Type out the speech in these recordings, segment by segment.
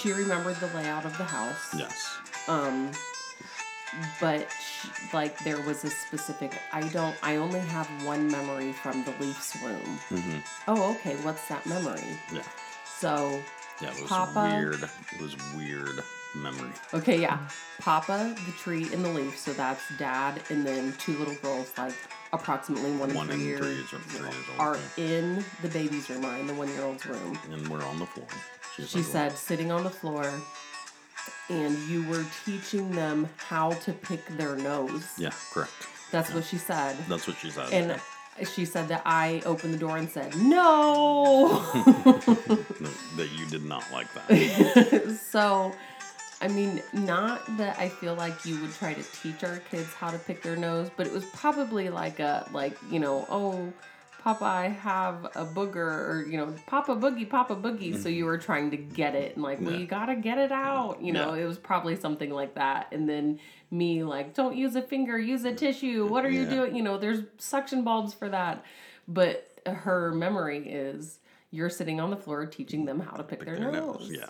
she remembered the layout of the house. Yes. Um, but sh like there was a specific. I don't. I only have one memory from the Leafs room. hmm Oh, okay. What's that memory? Yeah. So, Yeah. It was Papa- weird. It was weird memory. okay, yeah. Papa, the tree, and the leaf. So that's dad, and then two little girls, like approximately one, One and three, and years, three years old, are yeah. in the baby's room, are in the one-year-old's room. And we're on the floor. She like, said, sitting on the floor, and you were teaching them how to pick their nose. Yeah. Correct. That's what she said. That's what she said. And she said that I opened the door and said, No! No, that you did not like that. so, I mean, not that I feel like you would try to teach our kids how to pick their nose, but it was probably like a, like, you know, oh, Papa, I have a booger, or, you know, Papa Boogie, Papa Boogie. So mm-hmm. you were trying to get it and, like, well, you gotta get it out. You know, Yeah. it was probably something like that. And then me, like, don't use a finger, use a tissue. What are you doing? You know, there's suction bulbs for that. But her memory is you're sitting on the floor teaching them how to pick, their, Their nose. Yeah.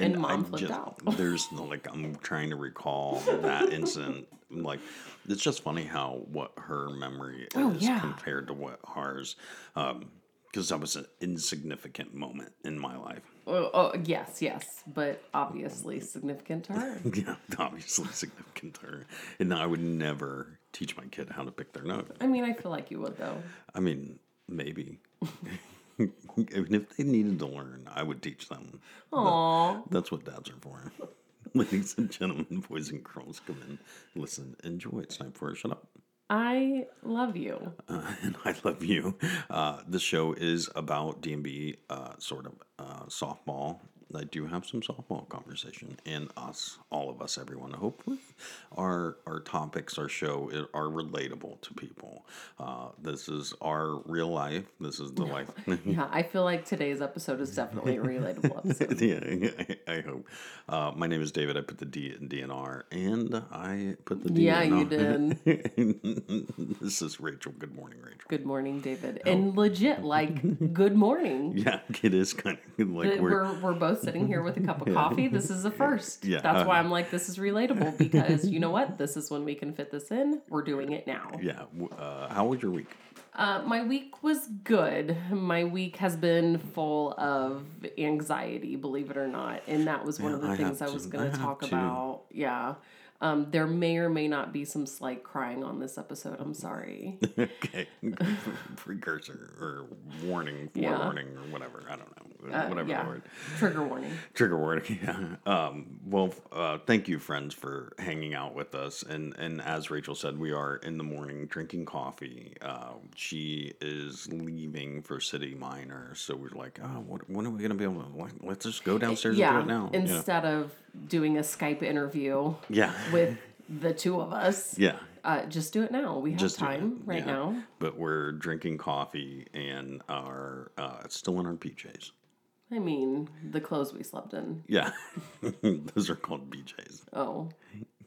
And I mom flipped out. there's like I'm trying to recall that incident. Like it's just funny how what her memory is Oh, yeah. compared to what ours. Um, Because that was an insignificant moment in my life. Oh, oh, yes, yes, but obviously significant to her. Yeah, obviously significant to her. And I would never teach my kid how to pick their nose. I mean, I feel like you would though. I mean, maybe. Even if they needed to learn, I would teach them. Aw, That's what dads are for. Ladies and gentlemen, boys and girls, come in, listen, enjoy. It's time for a shut up. I love you. Uh, and I love you. Uh, this show is about DMB, uh, sort of uh, softball. I do have some softball conversation, and us, all of us, everyone. Hopefully, our our topics, our show, i- are relatable to people. Uh, this is our real life. This is the life. Yeah, I feel like today's episode is definitely a relatable episode. yeah, I, I hope. Uh, my name is David. I put the D in DNR, and I put the D. Yeah, in you did. this is Rachel. Good morning, Rachel. Good morning, David. And legit, like, good morning. Yeah, it is kind of like we're, we're, we're both sitting here with a cup of coffee. This is the first. Yeah. That's why I'm like, this is relatable because you know what? This is when we can fit this in. We're doing it now. yeah. Uh, how was your week? Uh, my week was good. My week has been full of anxiety, believe it or not. And that was one of the I things I was going to talk about. Yeah. Um, there may or may not be some slight crying on this episode. I'm sorry. okay, precursor or warning, Yeah. forewarning, or whatever. I don't know, Uh, whatever yeah. the word. Trigger warning. Trigger warning. Yeah. Um, well, uh, thank you, friends, for hanging out with us. And and as Rachel said, we are in the morning drinking coffee. Uh, she is leaving for City Minor, so we're like, oh, what, when are we gonna be able to? Let's just go downstairs Yeah. and do it now. Instead of doing a Skype interview Yeah. with the two of us, Yeah. uh, just do it now. We have Just time right yeah. now. But we're drinking coffee and are uh, still in our PJs. I mean, the clothes we slept in. Yeah, those are called BJs. Oh,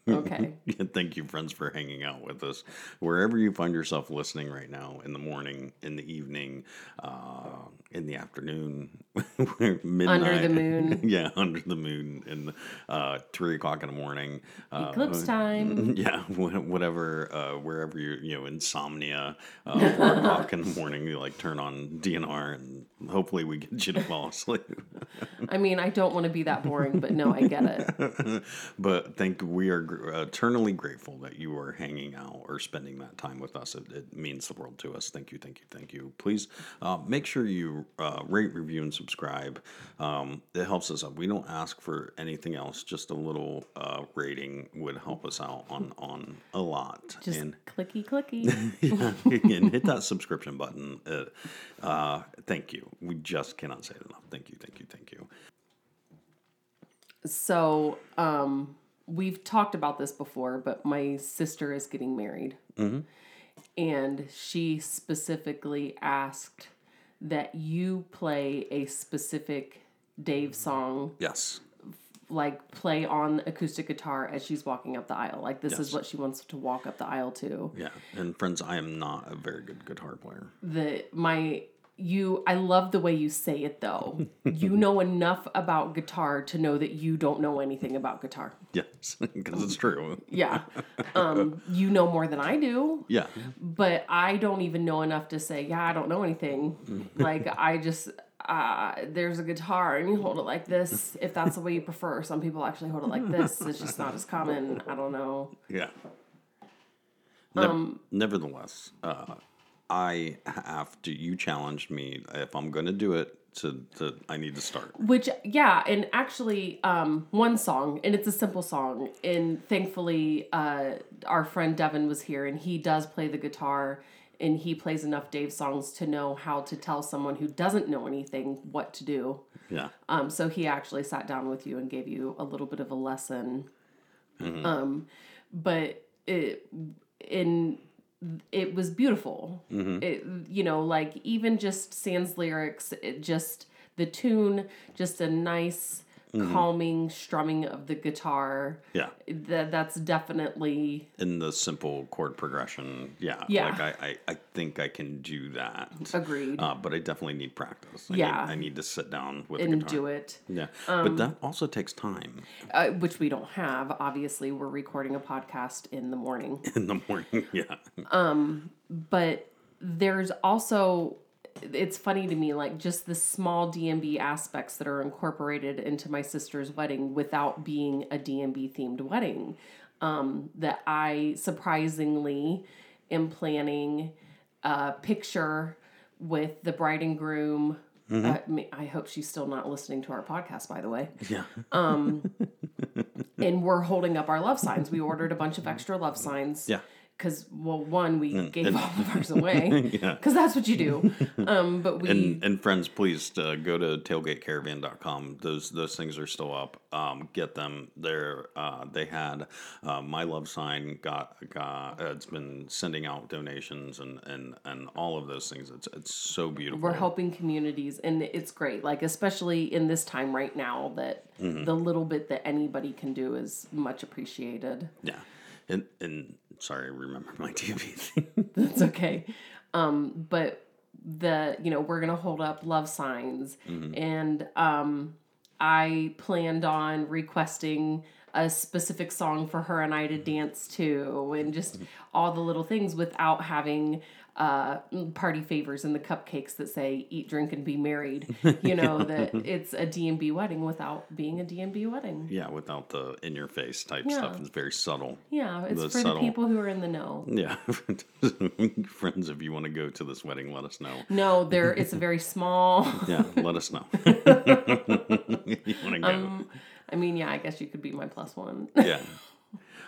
okay. Thank you, friends, for hanging out with us. Wherever you find yourself listening right now, in the morning, in the evening, uh, in the afternoon, midnight. Under the moon. yeah, under the moon, in uh, three o'clock in the morning. Uh, Eclipse time. Yeah, whatever, uh, wherever you're, you know, insomnia, uh, four o'clock in the morning, you like turn on DNR and hopefully we get you to fall asleep. I mean, I don't want to be that boring, but no, I get it. but thank we are eternally grateful that you are hanging out or spending that time with us. It, it means the world to us. Thank you, thank you, thank you. Please uh, make sure you uh, rate, review, and subscribe. Um, it helps us out. We don't ask for anything else. Just a little uh, rating would help us out on on a lot. Just and clicky clicky. yeah, and hit that subscription button. Uh, uh, thank you. We just cannot say it enough. Thank you, thank you, thank you. So, um, we've talked about this before, but my sister is getting married. And she specifically asked that you play a specific Dave song, Yes. Like play on acoustic guitar as she's walking up the aisle. Like, this Yes. is what she wants to walk up the aisle to. Yeah. And friends, I am not a very good guitar player. the my you I love the way you say it though. you know enough about guitar to know that you don't know anything about guitar. Yes, because it's true. Yeah. Um you know more than I do, Yeah. but I don't even know enough to say, yeah, I don't know anything. like I just uh, there's a guitar and you hold it like this if that's the way you prefer. Some people actually hold it like this. It's just not as common. I don't know. Yeah. Nev- Um, nevertheless, uh, I have to. You challenged me. If I'm going to do it, to, to I need to start. Which yeah, and actually, um, one song, and it's a simple song, and thankfully, uh, our friend Devin was here, and he does play the guitar, and he plays enough Dave songs to know how to tell someone who doesn't know anything what to do. Yeah. Um, so he actually sat down with you and gave you a little bit of a lesson. Um, but it in it was beautiful. It you know like even just Sans lyrics, it just the tune, just a nice calming strumming of the guitar. Yeah. That that's definitely In the simple chord progression. Yeah. Yeah. Like I, I, I think I can do that. agreed Uh, but I definitely need practice. I Yeah. Need, I need to sit down with the and do it. Yeah. but that also takes time Uh, which we don't have. Obviously, we're recording a podcast in the morning. in the morning. Yeah. Um, but there's also it's funny to me like just the small DMB aspects that are incorporated into my sister's wedding without being a DMB themed wedding um, that I surprisingly am planning a picture with the bride and groom uh, I hope she's still not listening to our podcast, by the way. Yeah. Um, And we're holding up our love signs. We ordered a bunch of extra love signs. Yeah. Because, well, one, we gave and- all of ours away. Yeah. Because that's what you do. Um, but we, And and friends, please uh, go to tailgatecaravan.com. Those those things are still up. Um, get them. They're uh, they had uh, my love sign got got. Uh, it's been sending out donations and and and all of those things. It's it's so beautiful. we're helping communities, and it's great. Like, especially in this time right now, that Mm-hmm. the little bit that anybody can do is much appreciated. Yeah. And and sorry, I remember my TV thing. That's okay. Um, but the you know we're gonna hold up love signs, and um, I planned on requesting a specific song for her and I to dance to, and just all the little things without having uh party favors and the cupcakes that say eat drink and be married you know that it's a DMB wedding without being a DMB wedding yeah, without the in your face type Yeah. stuff. It's very subtle. yeah it's The for subtle- the people who are in the know Yeah. friends, if you want to go to this wedding, let us know. no there it's a very small Yeah, let us know. you want to go. Um, I mean, yeah, I guess you could be my plus one. yeah.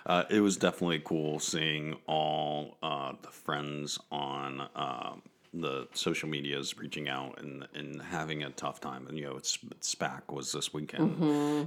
Uh, it was definitely cool seeing all uh, the friends on uh, the social media is reaching out and, and having a tough time. And, you know, it's, SPAC was this weekend,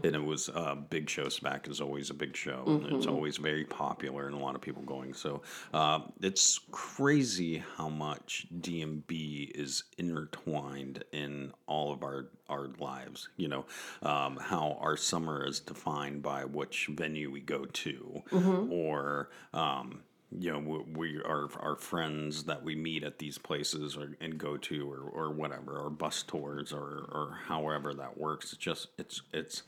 and it was a big show. SPAC is always a big show, and it's always very popular and a lot of people going. So uh, it's crazy how much DMB is intertwined in all of our our lives. You know, um, how our summer is defined by which venue we go to, or um, you know, we, are our friends that we meet at these places or and go to, or, or whatever, or bus tours, or or however that works. It's just it's it's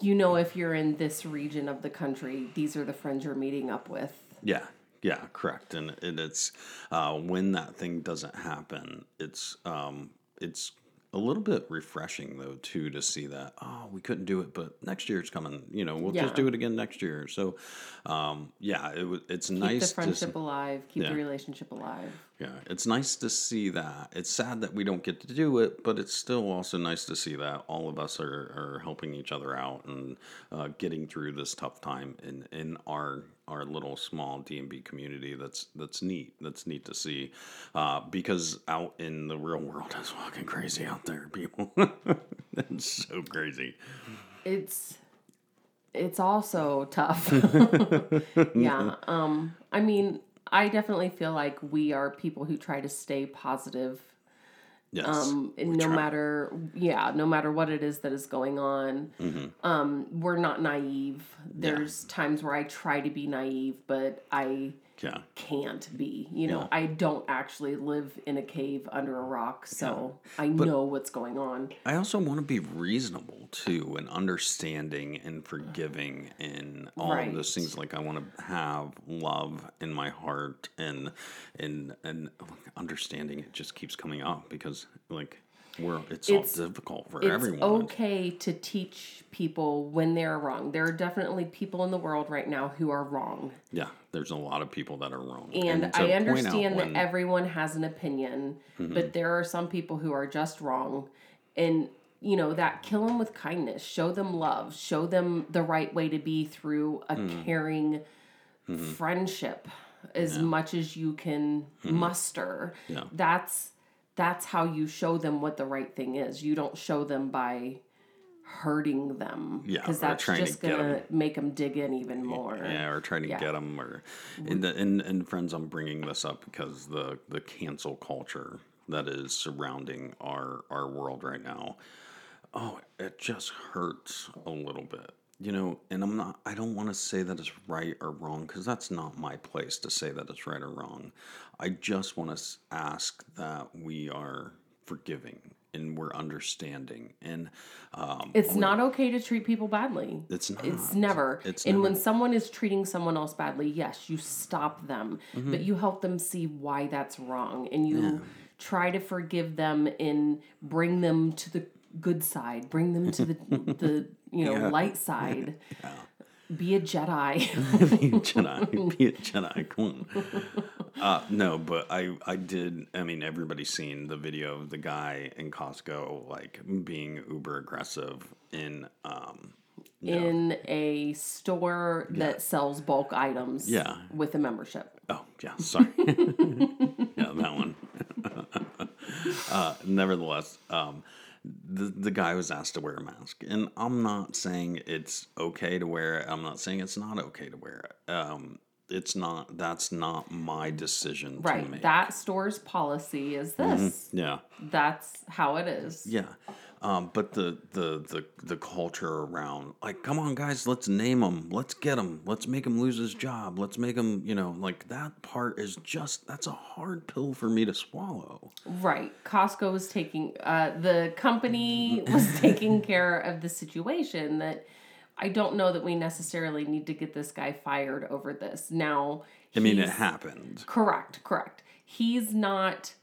you know, if you're in this region of the country, these are the friends you're meeting up with. Yeah, yeah, correct. And, and it's uh, when that thing doesn't happen, it's um, it's a little bit refreshing though too to see that oh we couldn't do it, but next year it's coming. You know, we'll Yeah. just do it again next year. So um, yeah, it it's nice to Keep nice the to friendship alive, keep Yeah. the relationship alive. yeah, it's nice to see that. It's sad that we don't get to do it, but it's still also nice to see that all of us are, are helping each other out and uh, getting through this tough time in, in our our little small DMB community. That's that's neat. That's neat to see, uh, because out in the real world, it's fucking crazy out there, people. it's so crazy. It's it's also tough. yeah. Um, I mean, I definitely feel like we are people who try to stay positive. Yes. Um, no matter, yeah, no matter what it is that is going on, Mm-hmm. um, we're not naive. There's times where I try to be naive, but I Yeah. can't be. You know, Yeah. I don't actually live in a cave under a rock, so I know what's going on. I also want to be reasonable too and understanding and forgiving and all of those things. Like I want to have love in my heart and and and understanding. It just keeps coming up because like we're it's, It's- all difficult for everyone. It's everyone. okay to teach people when they're wrong. There are definitely people in the world right now who are wrong. Yeah, there's a lot of people that are wrong. And, to I understand when- Mm-hmm. that everyone has an opinion, but there are some people who are just wrong. And, you know, that kill them with kindness, show them love, show them the right way to be through a Mm. caring Mm-hmm. friendship as much as you can muster. Mm-hmm. Yeah. That's that's how you show them what the right thing is. You don't show them by hurting them Yeah, because that's just gonna make them dig in even more. Yeah, or trying to Yeah. get them, or and, the, and and friends, I'm bringing this up because the the cancel culture that is surrounding our our world right now. Oh, it just hurts a little bit, you know. And I'm not. I don't want to say that it's right or wrong because that's not my place to say that it's right or wrong. I just want to ask that we are forgiving and we're understanding and um, It's not okay to treat people badly. it's not. It's never. It's and never. when someone is treating someone else badly, yes, you stop them, Mm-hmm. but you help them see why that's wrong and you try to forgive them and bring them to the good side, bring them to the the, you know, Yeah. light side. Be a Jedi. be a Jedi. Be a Jedi. Come on. Uh, no, but I, I did. I mean, everybody's seen the video of the guy in Costco, like being uber aggressive in. Um, in a store that sells bulk items Yeah. with a membership. oh yeah, sorry. yeah, that one. uh, nevertheless, um, the the guy was asked to wear a mask, and I'm not saying it's okay to wear it. I'm not saying it's not okay to wear it. Um, it's not. That's not my decision to Right. make. That store's policy is this. yeah. That's how it is. Yeah. Um, but the, the the the culture around like come on guys let's name him let's get him let's make him lose his job let's make him you know like that part is just that's a hard pill for me to swallow Right. Costco was taking, uh, the company was taking care of the situation that I don't know that we necessarily need to get this guy fired over this. Now, I mean it happened Correct, correct. He's not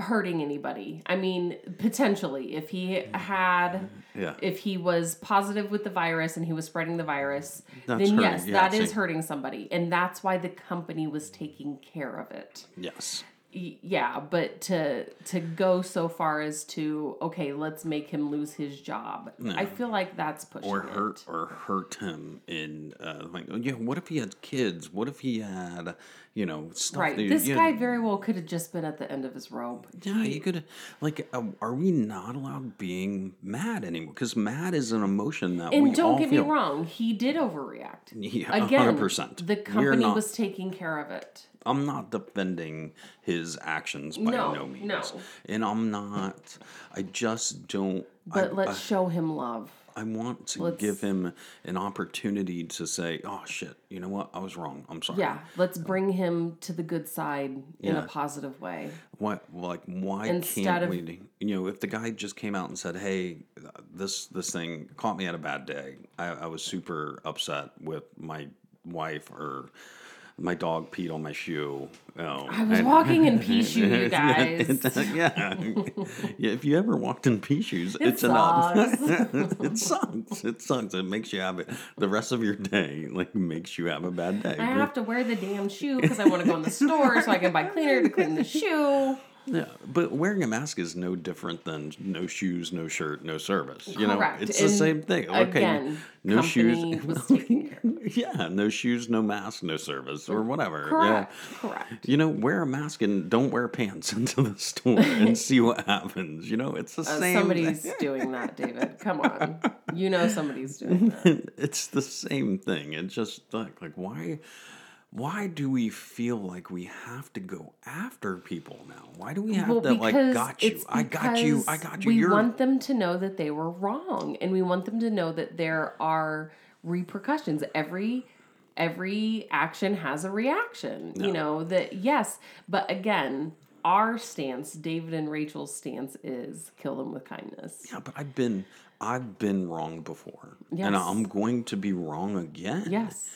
hurting anybody. I mean, potentially, if he had, yeah if he was positive with the virus and he was spreading the virus, That's then hurting, yes, yeah, that is hurting somebody. And that's why the company was taking care of it. yes yeah but to to go so far as to okay let's make him lose his job i feel like that's pushing or it. hurt or hurt him in uh, like oh, yeah what if he had kids what if he had you know stuff right that- this guy very well could have just been at the end of his rope Yeah, you could like. Uh, are we not allowed being mad anymore? Because mad is an emotion that and we don't all get feel. me wrong he did overreact Yeah, again 100%. the company was taking care of it I'm not defending his actions by no, No, means, no. and I'm not. I just don't. but I, let's show him love I want to let's- give him an opportunity to say, "Oh shit, you know what? I was wrong. I'm sorry." yeah let's bring him to the good side in a positive way What like why Instead can't of- we? You know, if the guy just came out and said, "Hey, this this thing caught me at a bad day. I, I was super upset with my wife or." My dog peed on my shoe. Know, i was and- walking in pea shoe you guys yeah. yeah. If you ever walked in pea shoes, It it's enough. sucks. it sucks. It sucks. It makes you have it the rest of your day. Like makes you have a bad day. I have to wear the damn shoe because I want to go in the store so I can buy cleaner to clean the shoe. Yeah, but wearing a mask is no different than no shoes, no shirt, no service. You know, it's the same thing. Okay, again, no company shoes. yeah, no shoes, no mask, no service, or whatever. Correct. Yeah. Correct. You know, wear a mask and don't wear pants into the store and see what happens. You know, it's the Uh, same. somebody's doing that, David. Come on. You know somebody's doing that. it's the same thing. It's just like, like why why do we feel like we have to go after people now? Why do we have Well, to like got you? I got you. I got you. We You're want them to know that they were wrong, and we want them to know that there are repercussions. Every every action has a reaction. You know that yes, but again, our stance, David and Rachel's stance, is kill them with kindness. yeah, but I've been I've been wrong before. And I'm going to be wrong again. Yes.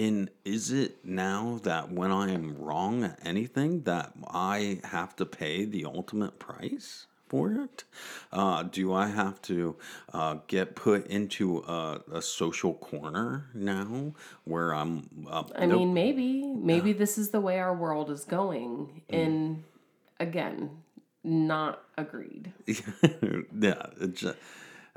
And is it now that when I am wrong at anything that I have to pay the ultimate price for it? Uh, do I have to uh, get put into a, a social corner now where I'm? Uh, I mean, maybe maybe this is the way our world is going, Mm. and again, not agreed. yeah, it just,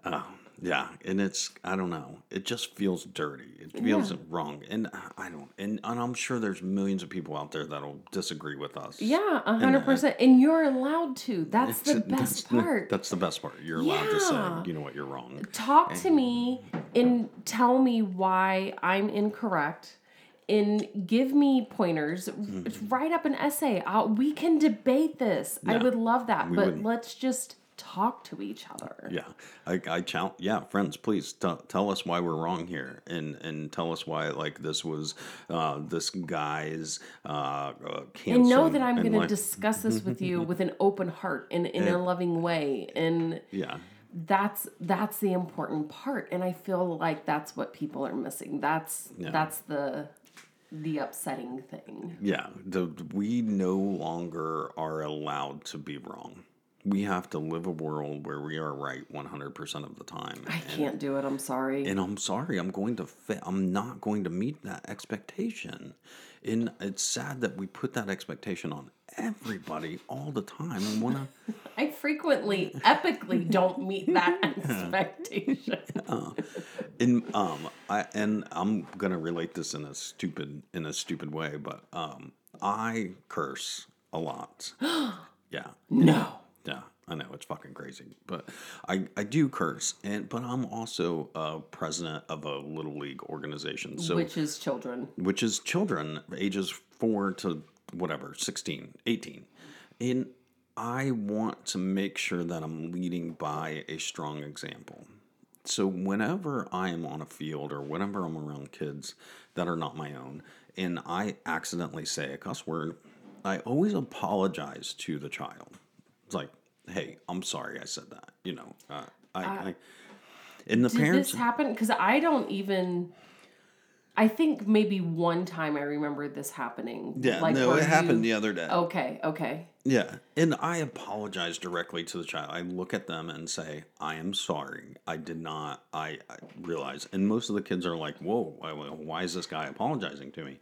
uh, yeah, and it's I don't know. It just feels dirty. It feels Yeah. wrong, and I don't. And, and I'm sure there's millions of people out there that'll disagree with us. Yeah, a hundred percent. And you're allowed to. That's the best that's, part. That's the best part. You're allowed to say, you know what, you're wrong. Talk to me and tell me why I'm incorrect. And give me pointers. Mm-hmm. Write up an essay. i we can debate this. I would love that. we but would. let's just talk to each other. Yeah, I, I challenge. Yeah, friends, please t- tell us why we're wrong here, and and tell us why like this was uh, this guy's uh, uh, and know that I'm going to discuss this with you with an open heart and in a loving way. And Yeah, that's that's the important part and i feel like that's what people are missing that's that's the the upsetting thing yeah. The we no longer are allowed to be wrong. We have to live a world where we are right 100% of the time. i can't do it i'm sorry and I'm sorry, I'm going to fa- I'm not going to meet that expectation. And it's sad that we put that expectation on everybody all the time and want to i frequently epically don't meet that expectation and um I and I'm going to relate this in a stupid in a stupid way, but um I curse a lot. yeah. no Yeah, I know it's fucking crazy, but I I do curse, and but I'm also uh, president of a little league organization, so which is children. Which is children ages 4 to whatever 16 18 and i want to make sure that i'm leading by a strong example. So whenever i am on a field or whenever i'm around kids that are not my own and i accidentally say a cuss word i always apologize to the child it's like hey i'm sorry i said that you know uh, I, I and the did parents this happen because i don't even i think maybe one time i remember this happening yeah like no it happened the other day okay okay Yeah, and I apologize directly to the child. I look at them and say, "I am sorry. I did not. I, I realize." And most of the kids are like, "Whoa, why, why is this guy apologizing to me?"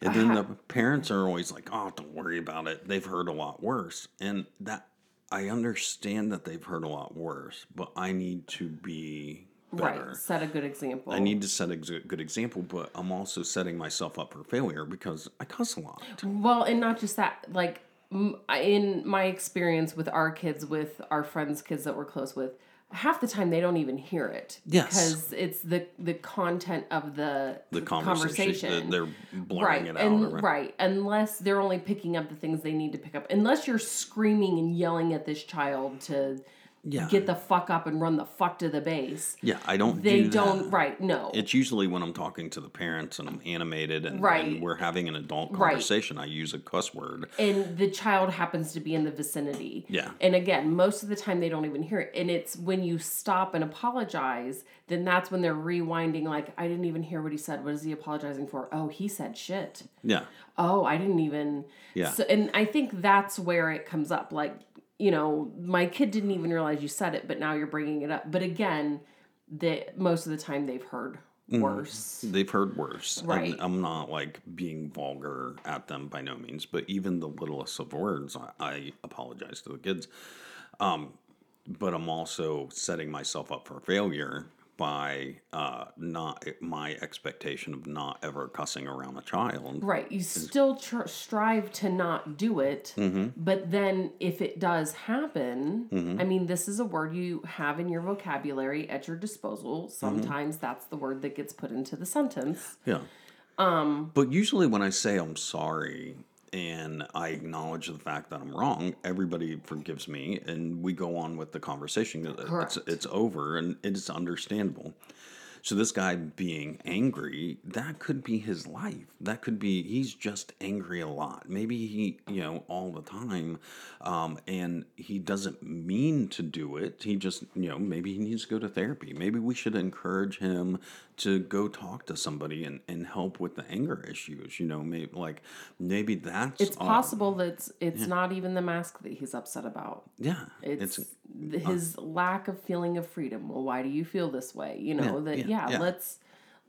And then the parents are always like, "Oh, don't worry about it. They've heard a lot worse." And that I understand that they've heard a lot worse, but I need to be better. right set a good example I need to set a good example, but I'm also setting myself up for failure because I cuss a lot. Well, and not just that, like in my experience with our kids, with our friends' kids that we're close with, half the time they don't even hear it. Yes. Because it's the the content of the The conversation, they're blurring right it out. and right unless they're only picking up the things they need to pick up unless you're screaming and yelling at this child to Yeah. get the fuck up and run the fuck to the base Yeah, I don't. they do don't That. right no It's usually when I'm talking to the parents and I'm animated and, Right. and we're having an adult Right. conversation. I use a cuss word. and the child happens to be in the vicinity. Yeah. And again, most of the time they don't even hear it. And it's when you stop and apologize, then that's when they're rewinding, like, I didn't even hear what he said. What is he apologizing for? Oh, he said shit. Yeah, Oh, I didn't even. Yeah. So, and I think that's where it comes up. Like, you know, my kid didn't even realize you said it, but now you're bringing it up. But again, that most of the time they've heard worse. They've heard worse. Right. I'm not like being vulgar at them by no means, but even the littlest of words, I, I apologize to the kids. Um, but I'm also setting myself up for failure by uh, not my expectation of not ever cussing around a child. Right. You still tr- strive to not do it, Mm-hmm. but then if it does happen, I mean, this is a word you have in your vocabulary at your disposal. Mm-hmm. Sometimes that's the word that gets put into the sentence. Yeah. Um, but usually when I say I'm sorry and I acknowledge the fact that I'm wrong, everybody forgives me and we go on with the conversation. It's, Correct. it's over and it's understandable. So this guy being angry, that could be his life. That could be he's just angry a lot. Maybe he, you know, all the time, um, and he doesn't mean to do it. He just, you know, maybe he needs to go to therapy. Maybe we should encourage him to go talk to somebody and, and help with the anger issues. You know, maybe like maybe that's It's uh, possible that it's, it's not even the mask that he's upset about. yeah, It's, it's his lack of feeling of freedom. Well, why do you feel this way? You know that yeah, yeah, yeah. let's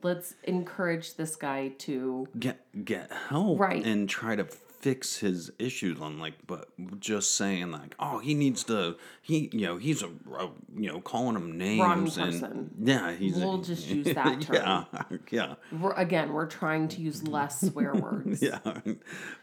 let's encourage this guy to get get help Right. and try to fix his issues on like but just saying like oh he needs to he you know he's a, a you know calling him names and person. yeah he's We'll just use that term. yeah yeah we're, again we're trying to use less swear words. yeah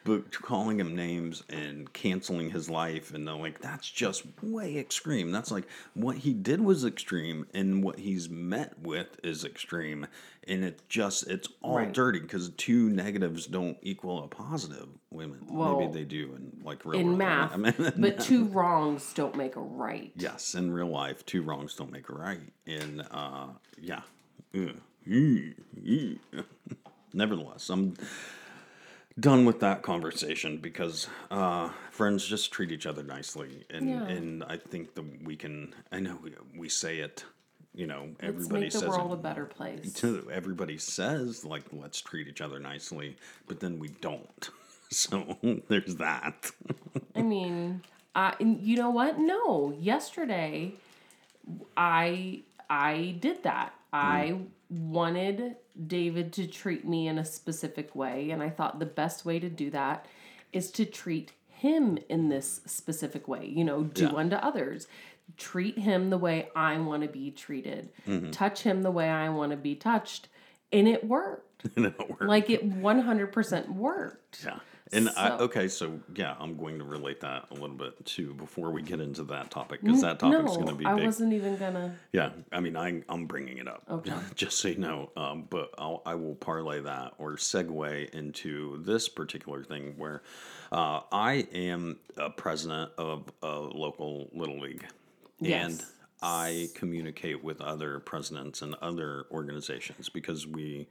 but calling him names and canceling his life and they're like that's just way extreme that's like what he did was extreme and what he's met with is extreme and it just it's all Right. dirty because two negatives don't equal a positive women Well, maybe they do in like real in world, math, I mean, but two wrongs don't make a right. yes in real life two wrongs don't make a right and uh yeah nevertheless i'm done with that conversation because uh, friends just treat each other nicely, and Yeah. and I think that we can. I know we, we say it, you know, Let's everybody make the says world a better place. to- Everybody says like let's treat each other nicely, but then we don't. So there's that. I mean, I you know what? No, yesterday, I I did that. Hmm. I wanted David to treat me in a specific way, and I thought the best way to do that is to treat him in this specific way. You know, do Yeah. unto others. Treat him the way I want to be treated. Touch him the way I want to be touched. And it worked. and it worked. Like it 100% worked. Yeah. And I, okay, so yeah, I'm going to relate that a little bit too before we get into that topic because that topic's no, going to be I big. wasn't even gonna. Yeah, I mean, I, I'm bringing it up, Okay. just so you know. Um, but I'll, I will parlay that or segue into this particular thing where uh, I am a president of a local little league, and I communicate with other presidents and other organizations because we.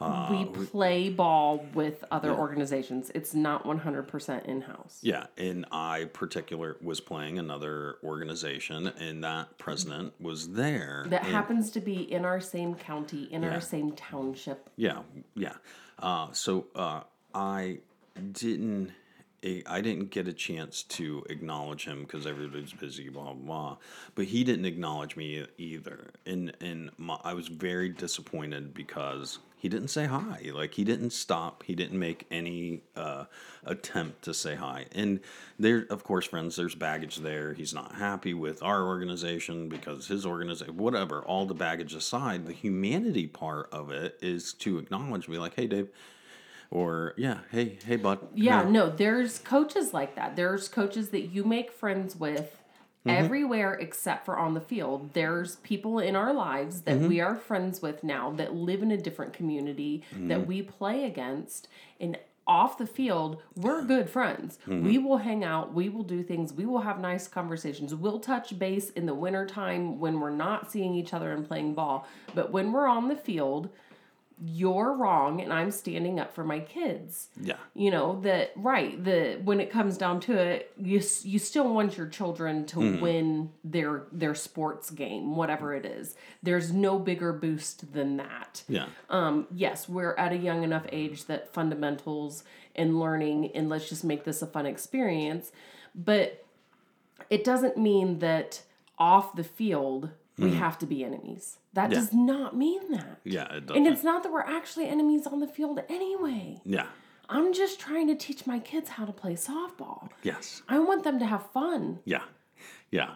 Uh, we play ball with other organizations. It's not 100% in house. Yeah, and I particular was playing another organization, and that president was there. That and- happens to be in our same county, in Yeah. our same township. Yeah, yeah. Uh, so uh, I didn't. I didn't get a chance to acknowledge him because everybody's busy, blah blah. blah. But he didn't acknowledge me either, and and my, I was very disappointed because he didn't say hi. Like he didn't stop. He didn't make any uh, attempt to say hi. And there, of course, friends, there's baggage there. He's not happy with our organization because his organization, whatever. All the baggage aside, the humanity part of it is to acknowledge, be like, hey, Dave, or yeah, hey, hey, bud. Yeah, no, there's coaches like that. There's coaches that you make friends with Mm-hmm. everywhere except for on the field. There's people in our lives that Mm-hmm. we are friends with now that live in a different community Mm-hmm. that we play against. And off the field, we're good friends. Mm-hmm. We will hang out, we will do things, we will have nice conversations. We'll touch base in the wintertime when we're not seeing each other and playing ball. But when we're on the field, you're wrong and I'm standing up for my kids Yeah. you know that right the when it comes down to it you you still want your children to Hmm. win their their sports game whatever it is there's no bigger boost than that Yeah. um yes we're at a young enough age that fundamentals and learning and let's just make this a fun experience but it doesn't mean that off the field we have to be enemies. That Yeah. does not mean that. Yeah, it. And it's not that we're actually enemies on the field anyway. yeah. I'm just trying to teach my kids how to play softball. Yes. I want them to have fun. Yeah, yeah.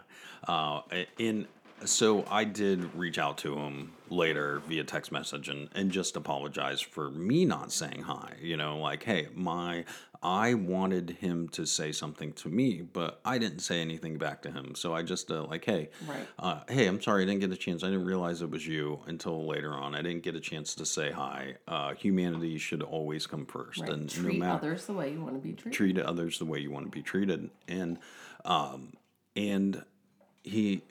Uh, and so I did reach out to him later via text message and, and just apologize for me not saying hi. You know, like, hey, my I wanted him to say something to me, but I didn't say anything back to him. So I just uh, like, hey, Right. uh, hey, I'm sorry, I didn't get a chance. I didn't realize it was you until later on. I didn't get a chance to say hi. Uh, humanity should always come first, Right. and Treat no matter others the way you want to be treated. treat others the way you want to be treated and um and he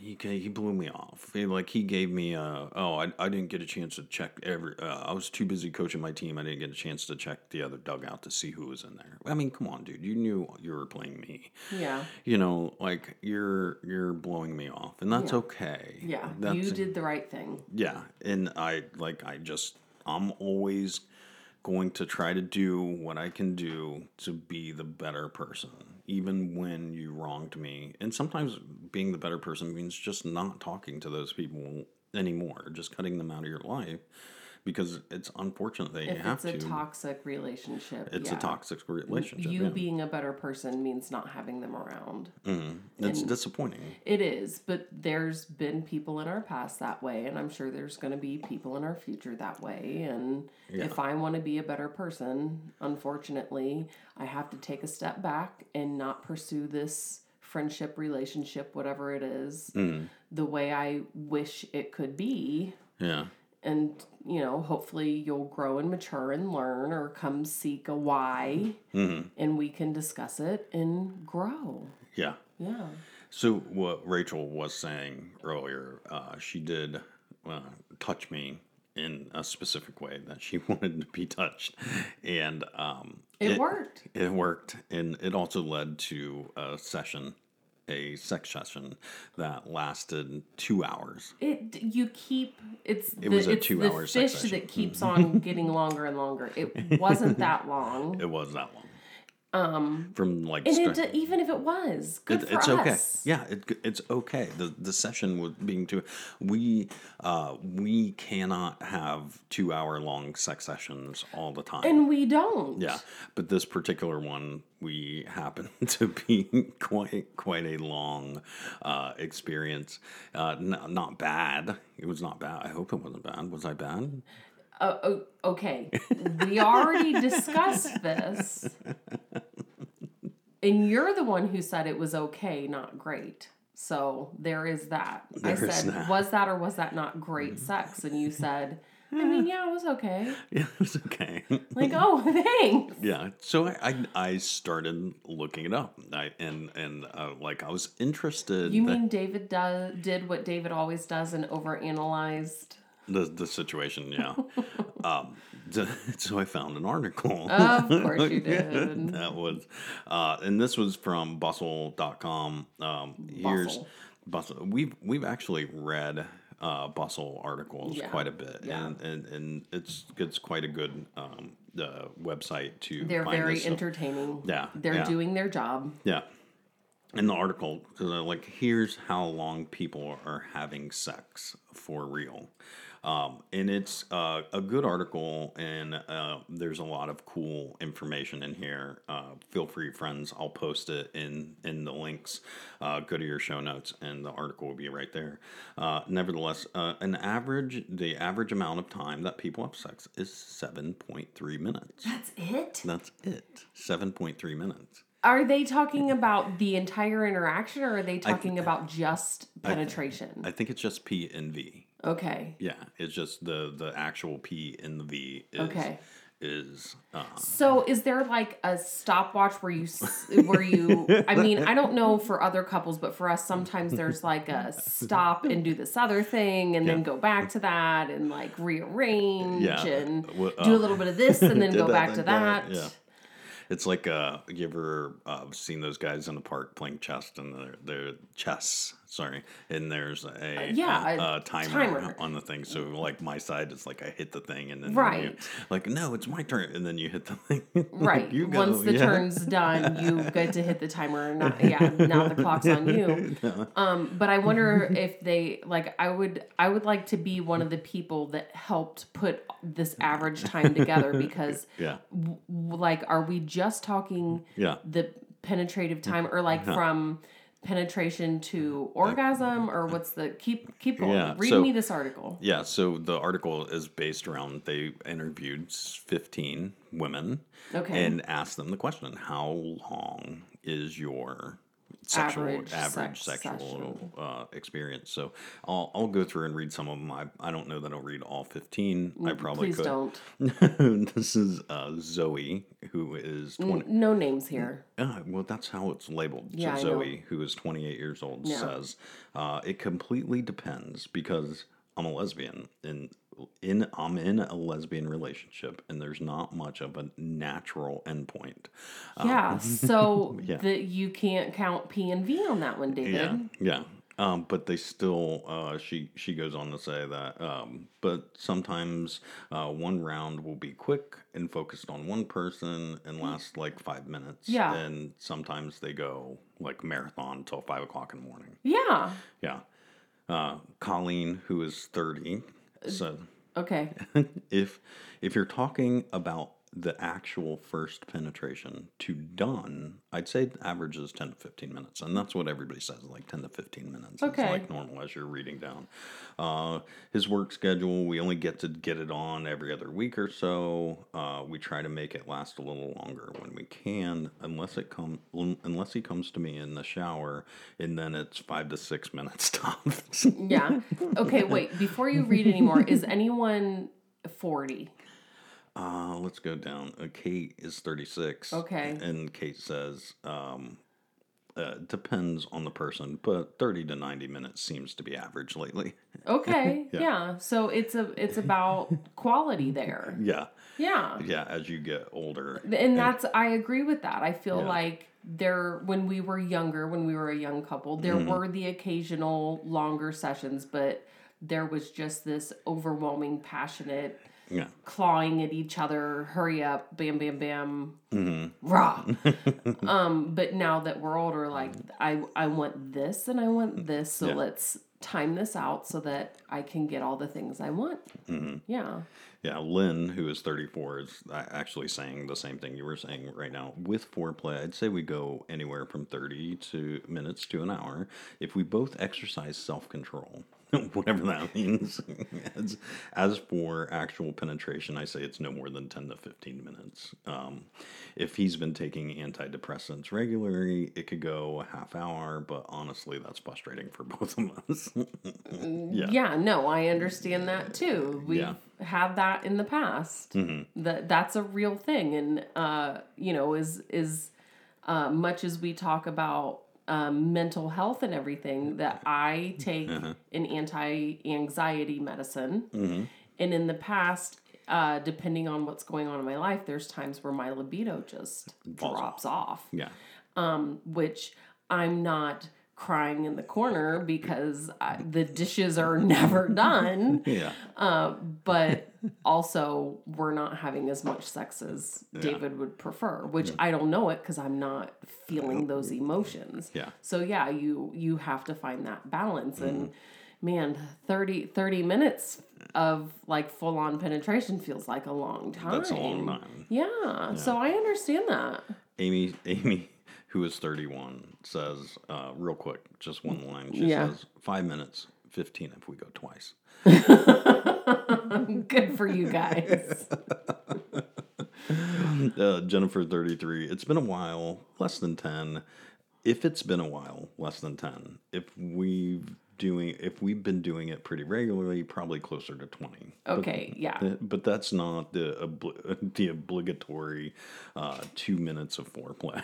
he he blew me off He, like he gave me uh oh I, I didn't get a chance to check every uh, i was too busy coaching my team i didn't get a chance to check the other dugout to see who was in there i mean come on dude you knew you were playing me Yeah. you know like you're you're blowing me off and that's Yeah. okay Yeah. that's, you did the right thing. yeah, and I like I just I'm always going to try to do what I can do to be the better person, even when you wronged me. And sometimes being the better person means just not talking to those people anymore, just cutting them out of your life because it's unfortunate that you If have it's a to. toxic relationship, it's yeah. a toxic relationship. You yeah. being a better person means not having them around. Mhm. It's disappointing. It is, but there's been people in our past that way, and I'm sure there's going to be people in our future that way. And if I want to be a better person, unfortunately, I have to take a step back and not pursue this friendship, relationship, whatever it is, the way I wish it could be. Yeah. And, you know, hopefully you'll grow and mature and learn or come seek a why and we can discuss it and grow. Yeah. Yeah. So what Rachel was saying earlier, uh, she did uh, touch me in a specific way that she wanted to be touched, and um, It worked. It worked, and it also led to a session, a sex session that lasted two hours. It you keep it's the, was a it's two-hour the sex fish session. that keeps mm-hmm. on getting longer and longer. It wasn't that long, It was that long. Um, from like and it, even if it was good It- it's us. okay. Yeah, it, it's okay. The the session was being too. We uh we cannot have two hour long sex sessions all the time. and we don't. yeah, but this particular one we happen to be quite quite a long uh, experience. Uh, n- not bad. It was not bad. I hope it wasn't bad. Was I bad? Uh, oh, okay, we already discussed this, and you're the one who said it was okay, not great. So there is that. I There is said, that. was that or was that not great sex? And you said, I mean, yeah, it was okay. Yeah, it was okay. Like, oh, thanks. Yeah, so I, I I started looking it up, I, and and uh, like I was interested. You mean David does did what David always does and overanalyzed? The the situation? Yeah. um, so, so I found an article. Of course you did. that was, uh, and this was from Bustle.com. Um, here's Bustle. We've we've actually read uh, Bustle articles Yeah. quite a bit, Yeah. and, and and it's it's quite a good um, uh, website to. They're very entertaining. Yeah, They're yeah. doing their job. Yeah. In the article, they're like, here's how long people are having sex for real. Um, and it's uh, a good article, and uh, there's a lot of cool information in here. Uh, feel free, friends. I'll post it in in the links. Uh, go to your show notes, and the article will be right there. Uh, nevertheless, uh, an average the average amount of time that people have sex is seven point three minutes. That's it. That's it. Seven point three minutes. Are they talking about the entire interaction or are they talking about just penetration? I think it's just P and V. okay. Yeah, it's just the the actual P in the V is Okay. is uh, So is there like a stopwatch where you where you I mean, I don't know for other couples, but for us sometimes there's like a stop and do this other thing and then go back to that and like rearrange Yeah. and Well, do a uh, little bit of this and then go that, back to back, that. yeah. It's like uh, you ever uh, seen those guys in the park playing chess and they're, they're chess. Sorry, and there's a yeah, a, a timer, timer. on the thing. So like my side, it's like I hit the thing and then you- Right. like no, it's my turn, and then you hit the thing. Like, Right. you go, Once the yeah. turn's done, you get to hit the timer. Not, yeah. Now the clock's on you. Um, but I wonder if they like. I would. I would like to be one of the people that helped put this average time together because, Yeah, w- like, are we just talking yeah. the penetrative time, or like from penetration to orgasm, or what's the keep keep going? Yeah, Read so- me this article. Yeah, so the article is based around they interviewed 15 women Okay. and asked them the question how long is your sexual Average average, sex sexual uh, experience so I'll, I'll go through and read some of them I, I don't know that i'll read all 15 i probably Please could don't. this is uh, zoe who is 20 No names here. uh, well, that's how it's labeled. Yeah, I so know. Zoe, who is 28 years old, Yeah. says uh, it completely depends because I'm a lesbian and in I'm in a lesbian relationship and there's not much of a natural endpoint. Yeah, so Um, Yeah. that you can't count P and V on that one, David. Yeah, yeah. Um, but they still, uh, she she goes on to say that, um, but sometimes uh, one round will be quick and focused on one person and last like five minutes. Yeah. and sometimes they go like marathon till five o'clock in the morning. Yeah. Yeah. Uh, Colleen, who is thirty, said Okay. if if you're talking about the actual first penetration to done, I'd say the average is 10 to 15 minutes. And that's what everybody says, like 10 to 15 minutes. Okay. It's like normal as you're reading down. Uh, his work schedule, we only get to get it on every other week or so. Uh, we try to make it last a little longer when we can, unless it come unless he comes to me in the shower, and then it's five to six minutes tops. Yeah. Okay, wait. Before you read anymore, is anyone 40? Uh, let's go down. Uh, Kate is 36. Okay. And Kate says, um, uh, depends on the person, but 30 to 90 minutes seems to be average lately. Okay. Yeah. yeah. So it's a it's about quality there. yeah. Yeah. Yeah. As you get older. And that's I agree with that. I feel Yeah. like there when we were younger, when we were a young couple, there Mm-hmm. were the occasional longer sessions, but there was just this overwhelming passionate Yeah. clawing at each other, hurry up, bam, bam, bam, Mm-hmm. rah. um, but now that we're older, like I, I want this and I want this, so Yeah. let's time this out so that I can get all the things I want. Mm-hmm. Yeah. Yeah, Lynn, who is 34, is actually saying the same thing you were saying right now. With foreplay, I'd say we go anywhere from 30 to minutes to an hour if we both exercise self control, whatever that means. as, as for actual penetration, I say it's no more than 10 to 15 minutes. Um, if he's been taking antidepressants regularly, it could go a half hour, but honestly, that's frustrating for both of us. yeah. Yeah, no, I understand that too. We've Yeah. had that in the past. That that's a real thing, and uh, you know, is is uh, much as we talk about um, mental health and everything, that I take an anti-anxiety medicine, and in the past. Uh, depending on what's going on in my life, there's times where my libido just Falls drops off. Yeah. which I'm not crying in the corner because I, the dishes are never done. Yeah. Uh, but also, we're not having as much sex as David would prefer, which I don't know it because I'm not feeling those emotions. Yeah. So yeah, you you have to find that balance and. Man, 30, 30 minutes of like full on penetration feels like a long time. That's a long time. Yeah, so I understand that. Amy, Amy, who is 31, says, uh, real quick, just one line. She Yeah. says, five minutes, 15 if we go twice. Good for you guys. Uh, Jennifer, 33, it's been a while, less than 10. If it's been a while, less than 10. If we've doing if we've been doing it pretty regularly probably closer to 20 Okay, yeah. but, but that's not the the obligatory uh, two minutes of foreplay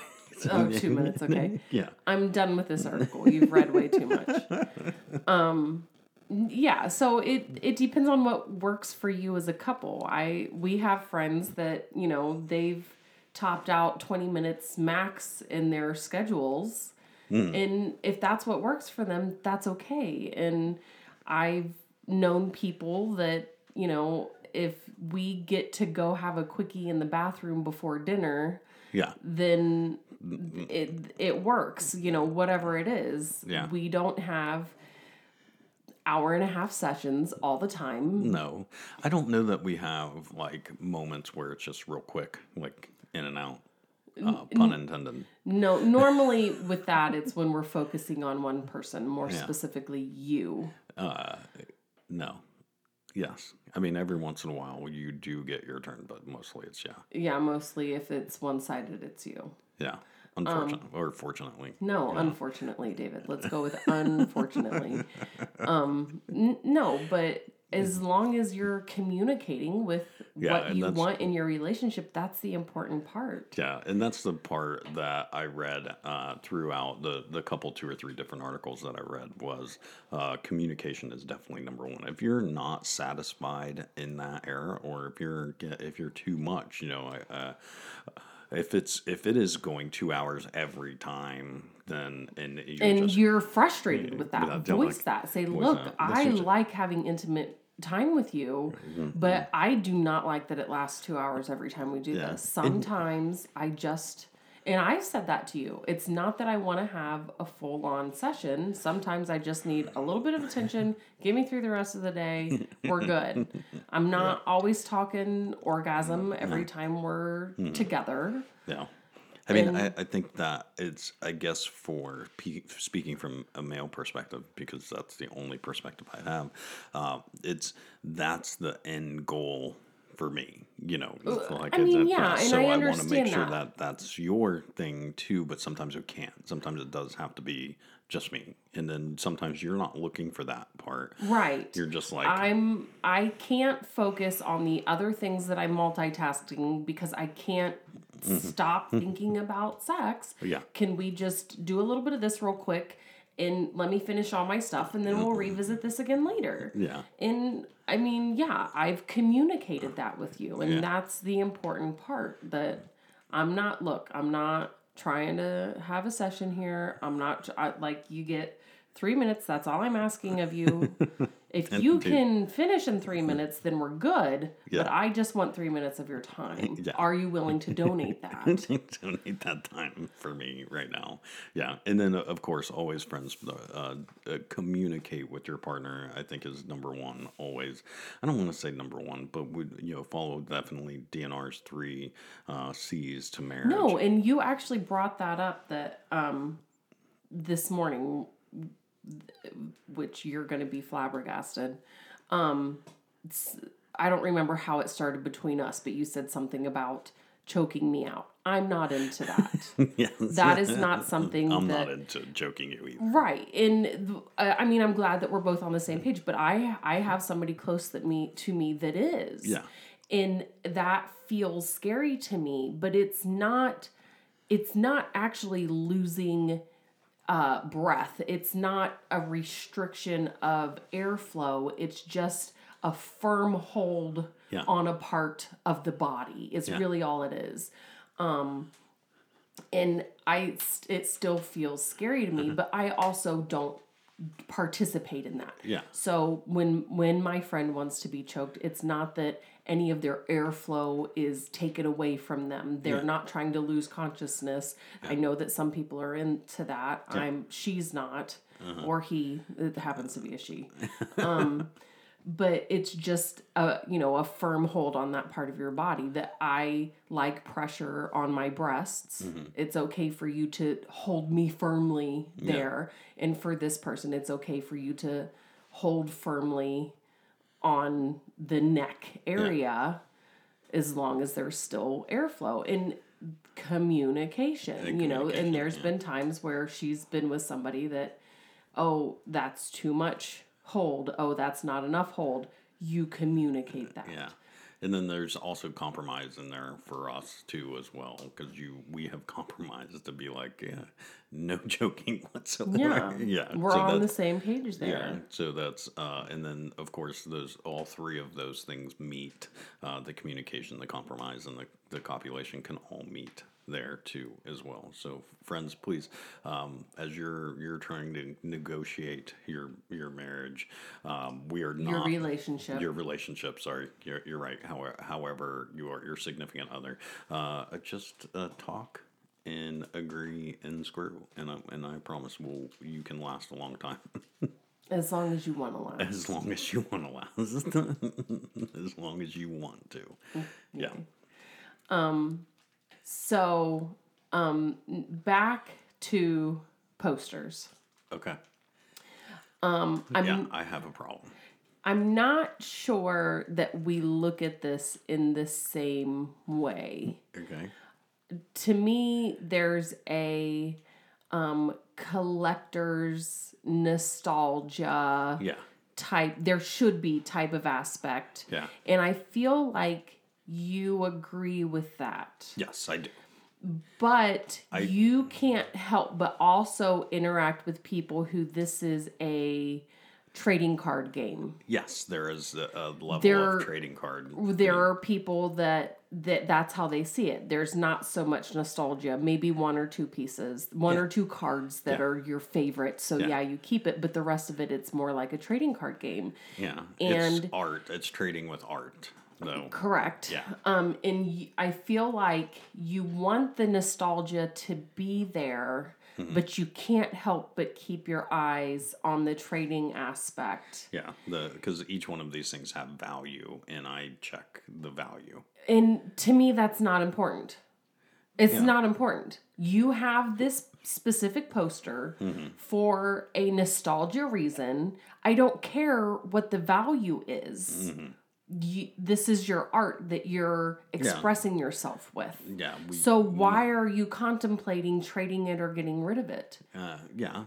Oh, two minutes. Okay. yeah I'm done with this article. You've read way too much. Um, yeah. So it it depends on what works for you as a couple. I we have friends that you know they've topped out 20 minutes max in their schedules. And if that's what works for them, that's okay. And I've known people that, you know, if we get to go have a quickie in the bathroom before dinner, Yeah. then it it works you know whatever it is Yeah. we don't have hour and a half sessions all the time No, I don't know that we have like moments where it's just real quick, like in and out. Uh, pun intended. no normally with that it's when we're focusing on one person more Yeah. specifically you uh No. Yes. I mean, every once in a while you do get your turn, but mostly it's yeah. yeah mostly if it's one-sided it's you Yeah. Unfortunately, or fortunately. no unfortunately david let's go with unfortunately um n- no but as long as you're communicating with Yeah, what you want in your relationship that's the important part Yeah, and that's the part that I read uh, throughout the the couple two or three different articles that I read was uh, communication is definitely number one. If you're not satisfied in that area, or if you're if you're too much, you know, uh, if it's if it is going two hours every time, then and you're and just you're frustrated with that voice like- that say look that. I like having intimate time with you Mm-hmm, but i do not like that it lasts two hours every time we do Yeah. this sometimes i just and i said that to you. It's not that i want to have a full-on session. Sometimes i just need a little bit of attention. Get me through the rest of the day. We're good. I'm not always talking orgasm every time we're Mm-hmm. together. Yeah. I mean, I, I think that it's, I guess, for pe- speaking from a male perspective, because that's the only perspective I have, uh, it's that's the end goal for me, you know. Uh, like I mean, yeah, and so I I want to make sure that. that that's your thing too, but sometimes it can't. Sometimes it does have to be just me. And then sometimes you're not looking for that part. right You're just like, I'm I can't focus on the other things that I'm multitasking because I can't mm-hmm. stop mm-hmm. thinking about sex. Mm-hmm. Yeah. Can we just do a little bit of this real quick and let me finish all my stuff and then we'll mm-hmm. revisit this again later. yeah. And I mean, yeah, I've communicated that with you and Yeah. that's the important part that I'm not look, I'm not trying to have a session here. I'm not I, like you get 3 minutes, that's all I'm asking of you. If you dude- can finish in 3 minutes, then we're good, but I just want 3 minutes of your time. Yeah. Are you willing to donate that? don't that time for me right now. Yeah, and then of course, always friends. Uh, uh, communicate with your partner. I think is number one. Always. I don't want to say number one, but would you know follow definitely DMB's three uh, C's to marriage. No, and you actually brought that up that um this morning which you're going to be flabbergasted. Um I don't remember how it started between us, but you said something about choking me out. I'm not into that. yes. that is not something I'm that not into joking you either. Right, and uh, I mean, I'm glad that we're both on the same page. But I, I have somebody close that me to me that is, Yeah. and that feels scary to me. But it's not, it's not actually losing uh, breath. It's not a restriction of airflow. It's just a firm hold Yeah. on a part of the body. Is Yeah. really all it is Um, and I it still feels scary to me, but I also don't participate in that. Yeah. So when when my friend wants to be choked, it's not that any of their airflow is taken away from them. They're Yeah. not trying to lose consciousness. I know that some people are into that. I'm she's not Uh-huh. or he. It happens to be a she. Um but it's just a you know a firm hold on that part of your body that I like pressure on my breasts. Mm-hmm. It's okay for you to hold me firmly there, and for this person, it's okay for you to hold firmly on the neck area as long as there's still airflow and communication, you know and there's been times where she's been with somebody that oh that's too much hold. Oh that's not enough hold. You communicate that. Yeah. And then there's also compromise in there for us too as well because you we have compromised to be like yeah no joking whatsoever. Yeah. yeah. We're so on the same page there yeah, so that's uh, and then of course those all three of those things meet uh, the communication, the compromise, and the, the copulation can all meet there too as well. So friends, please, um, as you're you're trying to negotiate your your marriage, um, we are not Your relationship. your relationship. Sorry, you're, you're right. However, however, you are your significant other. Uh, just uh, talk and agree and screw, and I, and I promise, will you can last a long time. as long as you want to last. as long as you want to last as long as you want to yeah So, um, back to posters. okay I'm yeah i have a problem I'm not sure that we look at this in the same way. okay To me, there's a um, collector's nostalgia yeah type. There should be type of aspect, yeah and I feel like you agree with that. yes i do But I- you can't help but also interact with people who this is a trading card game. yes there is a, a level There- of trading card There are people that that that's how they see it. There's not so much nostalgia, maybe one or two pieces, one or two cards that Yeah. are your favorite. So Yeah. yeah, you keep it, but the rest of it it's more like a trading card game. yeah and- it's art it's trading with art though Correct. Yeah. Um, and y- I feel like you want the nostalgia to be there, Mm-hmm. but you can't help but keep your eyes on the trading aspect. yeah the because each one of these things have value and i check the value And to me, that's not important. It's Yeah. not important. You have this specific poster Mm-hmm. for a nostalgia reason. I don't care what the value is. Mm-hmm. You, this is your art that you're expressing yourself with. yeah we, So why are you contemplating trading it or getting rid of it? uh, yeah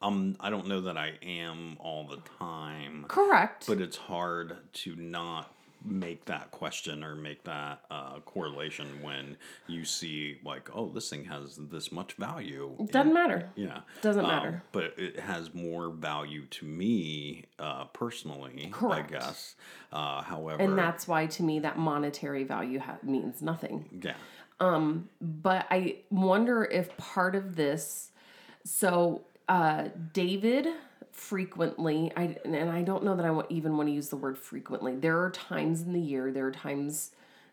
um i don't know that i am all the time Correct. but it's hard to not make that question or make that uh, correlation when you see like oh this thing has this much value Doesn't matter. yeah Doesn't Um, matter. but it has more value to me uh, personally Correct. i guess uh, however And that's why to me that monetary value ha- means nothing. yeah um But I wonder if part of this so uh, David frequently I and I don't know that I want, even want to use the word frequently. There are times in the year, there are times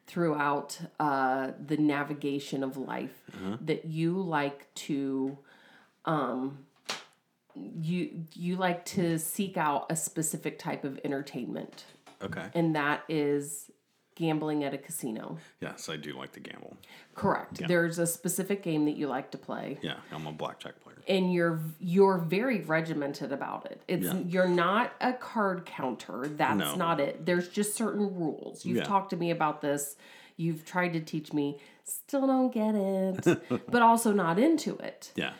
throughout uh, the navigation of life that you like to um you you like to seek out a specific type of entertainment. Okay. And that is gambling at a casino. yes i do like to gamble Correct. There's a specific game that you like to play yeah i'm a blackjack player and you're you're very regimented about it. It's Yeah. you're not a card counter. That's No. not it. There's just certain rules. You've Yeah. talked to me about this. You've tried to teach me. Still don't get it. but also not into it. Yeah.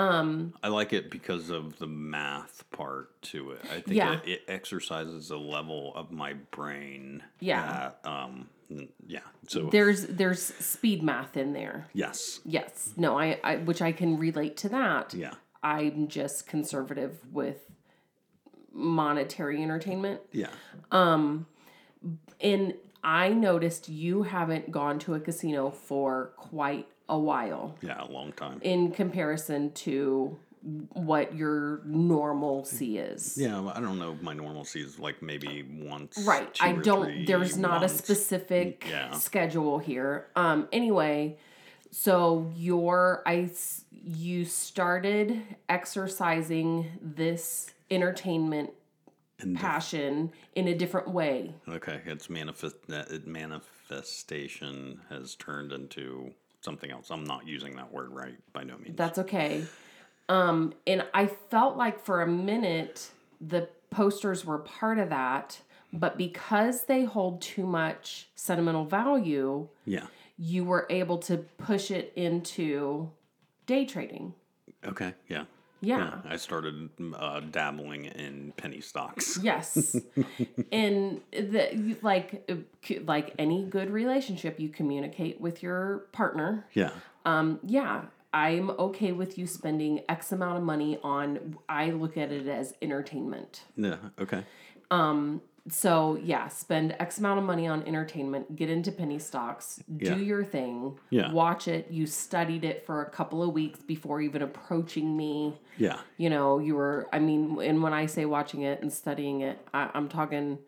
Um, I like it because of the math part to it. I think Yeah. it, it exercises a level of my brain. Yeah. That, um, yeah. So There's there's speed math in there. yes. Yes. No, I, I which I can relate to that. Yeah. I'm just conservative with monetary entertainment. Yeah. Um, and I noticed you haven't gone to a casino for quite a while Yeah. A long time. in comparison to what your normalcy is. Yeah. I don't know. My normalcy is like maybe once. Right. I don't there's not months. a specific Yeah. schedule here. Um anyway, so your I you started exercising this entertainment And the- passion in a different way. Okay. It's manifest. It manifestation has turned into something else. I'm not using that word right by no means. That's okay. Um, and I felt like for a minute the posters were part of that, but because they hold too much sentimental value, yeah. you were able to push it into day trading. Okay. Yeah. Yeah. I started uh, dabbling in penny stocks. Yes. and the like uh, like any good relationship you communicate with your partner. Yeah. Um yeah, I'm okay with you spending X amount of money on. I look at it as entertainment. Yeah. Okay. So yeah, spend X amount of money on entertainment. Get into penny stocks. Yeah. Do your thing. Yeah. Watch it. You studied it for a couple of weeks before even approaching me. Yeah. You know, you were. I mean, and when I say watching it and studying it, I, I'm talking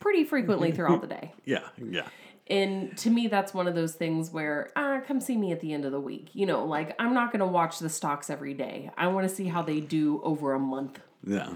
pretty frequently throughout the day. Yeah. Yeah. And to me, that's one of those things where, ah, come see me at the end of the week. You know, like I'm not going to watch the stocks every day. I want to see how they do over a month. Yeah.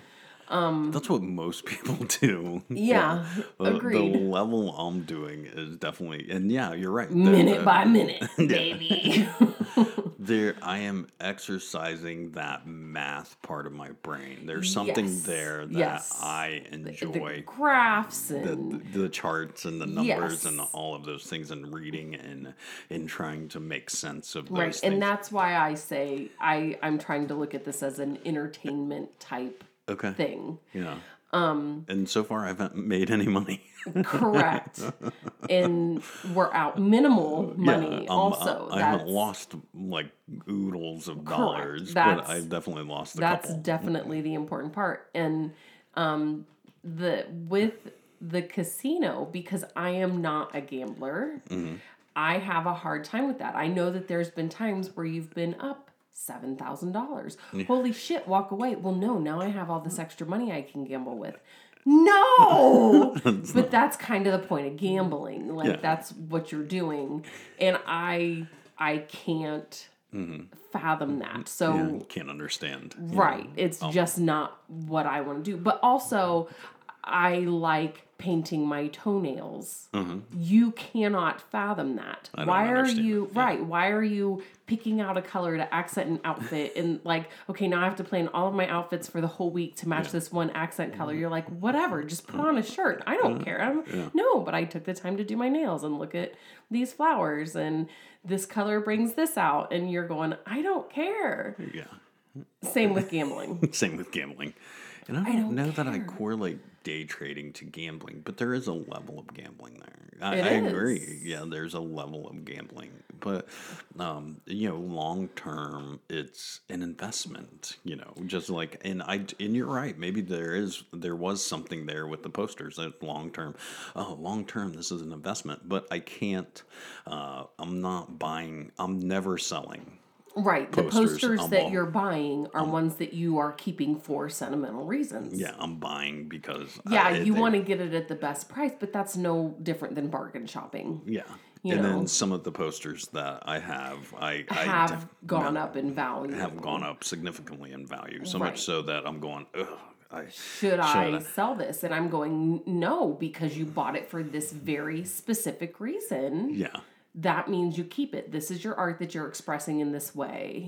Um, That's what most people do. Yeah, The, agreed. the level I'm doing is definitely, and yeah, you're right. Minute the- by minute, baby. there, I am exercising that math part of my brain. There's something Yes, there that yes. I the enjoy. graphs The, and the charts and the numbers and all of those things and reading and and trying to make sense of those right, things. and that's why I say I I'm trying to look at this as an entertainment type okay. thing. Yeah. Um. And so far, I haven't made any money. Correct. and we're out minimal money Yeah, um, also. I, I haven't lost like oodles of dollars, but That's- I've definitely lost that's couple. definitely the important part and um the with the casino because i am not a gambler Mm-hmm. i have a hard time with that i know that there's been times where you've been up $7000 holy shit walk away well no now i have all this extra money i can gamble with no but that's kind of the point of gambling like Yeah. that's what you're doing and i i can't fathom that so Mm-hmm. Yeah, can't understand. Right. know. It's Oh. just not what I want to do. But also, I like painting my toenails. You cannot fathom that. Mm-hmm. Why are understand you yeah. right? Why are you picking out a color to accent an outfit and like, okay, now I have to plan all of my outfits for the whole week to match this one accent color. Mm-hmm. You're like, whatever, just put on a shirt. I don't care. I'm, No, but I took the time to do my nails and look at these flowers and this color brings this out and you're going, I don't care. Yeah. Same with gambling. Same with gambling. And I don't, don't know that I correlate day trading to gambling, but there is a level of gambling there. I, I agree. Yeah, there's a level of gambling, but um, you know, long term, it's an investment. You know, just like and I and you're right. Maybe there is there was something there with the posters that long term. Oh, long term, this is an investment, but I can't. Uh, I'm not buying. I'm never selling. Right. The Posters, posters I'm that all- you're buying are ones that you are keeping for sentimental reasons. Yeah, I'm buying because Yeah, I- you want to get it at the best price, but that's no different than bargain shopping. Yeah. you and know. then some of the posters that I have, I, I Have def- gone no, up in value. have gone up significantly in value. So Right. much so that I'm going, ugh. I, Should I I? sell this? And I'm going, no, because you bought it for this very specific reason. yeah. That means you keep it. This is your art that you're expressing in this way.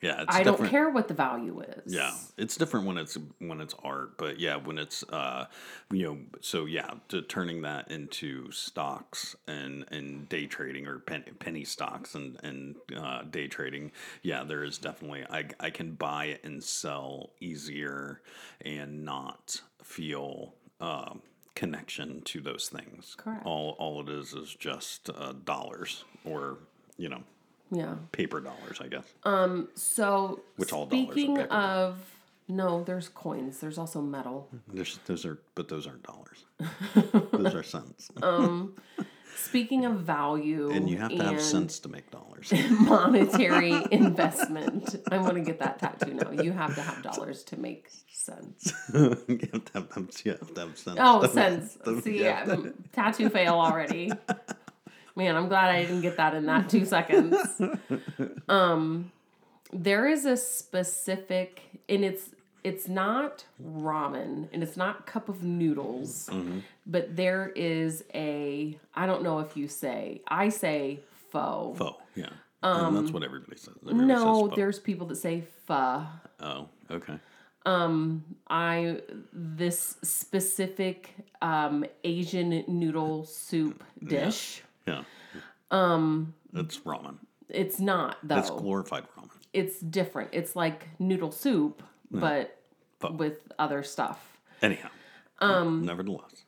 Yeah. It's I don't care what the value is. Yeah, it's different when it's when it's art, but yeah, when it's uh, you know, so yeah, to turning that into stocks and and day trading or penny, penny stocks and and uh, day trading, yeah, there is definitely I I can buy and sell easier and not feel. Um, connection to those things Correct. all all it is is just uh, dollars or you know Yeah. paper dollars i guess um So Which all dollars speaking paper of no, there's coins. There's also metal. There's, those are, but those aren't dollars. those are cents. Speaking of value, and you have to have cents to make dollars. monetary investment. I want to get that tattoo now. You have to have dollars to make sense. you have to have, them- you have to have cents. Oh, sense. to- See, yeah. mm, tattoo fail already. Man, I'm glad I didn't get that in that two seconds. Um, there is a specific, and it's it's not ramen, and it's not cup of noodles, Mm-hmm. but there is a. I don't know if you say. I say pho. Pho, yeah. and that's what everybody says. Everybody No, says there's people that say pho. Oh, okay. Um, I this specific um, Asian noodle soup dish. Yeah. Um. It's ramen. It's not though. It's glorified ramen. it's different. It's like noodle soup, but Pho. with other stuff. Anyhow. Um. Nevertheless.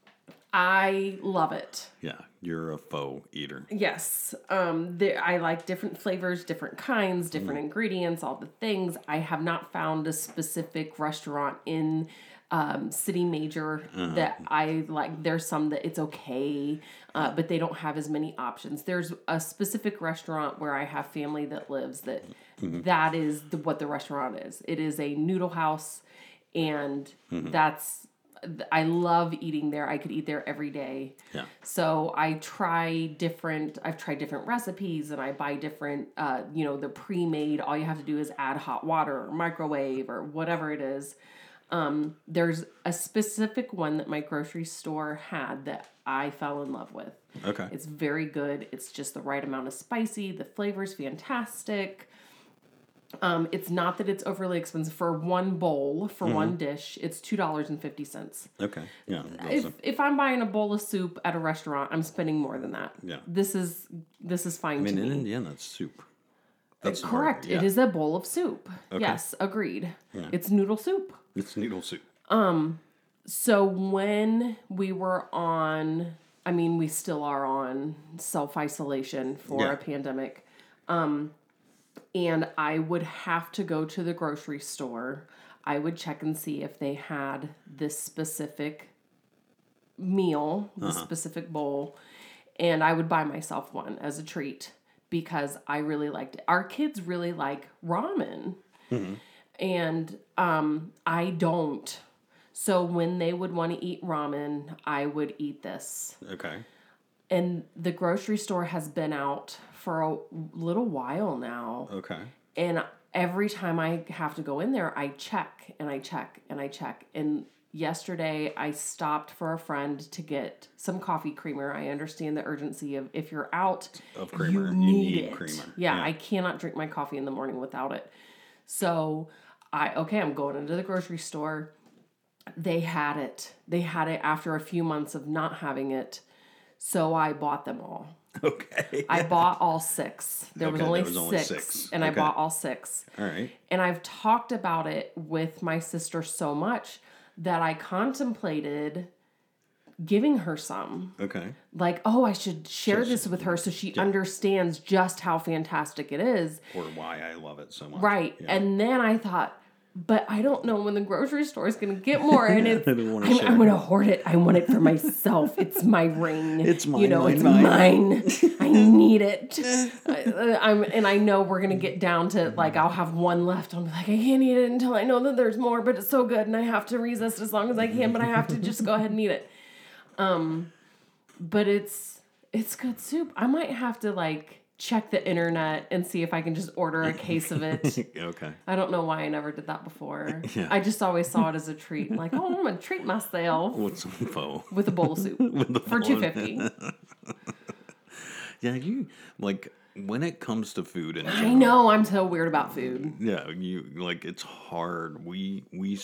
I love it. Yeah. You're a pho eater. Yes. Um, there, I like different flavors, different kinds, different ingredients, all the things. I have not found a specific restaurant in um, City Major that I like. There's some that it's okay, uh, but they don't have as many options. There's a specific restaurant where I have family that lives that that is the, what the restaurant is. It is a noodle house, and that's. I love eating there. I could eat there every day. Yeah. So I try different. I've tried different recipes, and I buy different. Uh, you know, the pre-made. All you have to do is add hot water or microwave or whatever it is. Um, there's a specific one that my grocery store had that I fell in love with. Okay. It's very good. It's just the right amount of spicy. The flavor's fantastic. Um, it's not that it's overly expensive for one bowl for one dish. It's two dollars and fifty cents. Okay. Yeah. If Awesome. if I'm buying a bowl of soup at a restaurant, I'm spending more than that. Yeah. This is this is fine I mean, in me. Indiana, it's soup. That's Correct. yeah. It is a bowl of soup. Yes, agreed. Yeah. It's noodle soup. It's noodle soup. Um, so when we were on, I mean, we still are on self isolation for Yeah. a pandemic. Um, and I would have to go to the grocery store. I would check and see if they had this specific meal, the specific bowl, and I would buy myself one as a treat because I really liked it. Our kids really like ramen, and um, I don't. So when they would want to eat ramen, I would eat this. Okay. And the grocery store has been out for a little while now. Okay. And every time I have to go in there, I check and I check and I check. And yesterday I stopped for a friend to get some coffee creamer. I understand the urgency of if you're out Of creamer. you You need, need it. creamer. Yeah, Yeah. I cannot drink my coffee in the morning without it. So I okay, I'm going into the grocery store. They had it. They had it after a few months of not having it. So I bought them all. Okay. I bought all six. There was only there was only six, six. and I bought all six. All right. And I've talked about it with my sister so much that I contemplated giving her some. Okay. Like, oh, I should share this with her so she understands just how fantastic it is. Or why I love it so much. Right. Yeah. And then I thought, but I don't know when the grocery store is going to get more. And it's, I don't I'm, share. I'm going to hoard it. I want it for myself. It's my ring. It's mine. You know, mine, it's mine. mine. I need it. I, I'm, and I know we're going to get down to like, I'll have one left. I'm like, I can't eat it until I know that there's more, but it's so good. And I have to resist as long as I can, but I have to just go ahead and eat it. Um, but it's, it's good soup. I might have to like check the internet and see if I can just order a case of it. okay. I don't know why I never did that before. Yeah. I just always saw it as a treat. Like, oh, I'm gonna treat myself What's some pho? with a bowl of soup the for two fifty. Yeah, you like when it comes to food and I know I'm so weird about food. yeah, you like it's hard. We we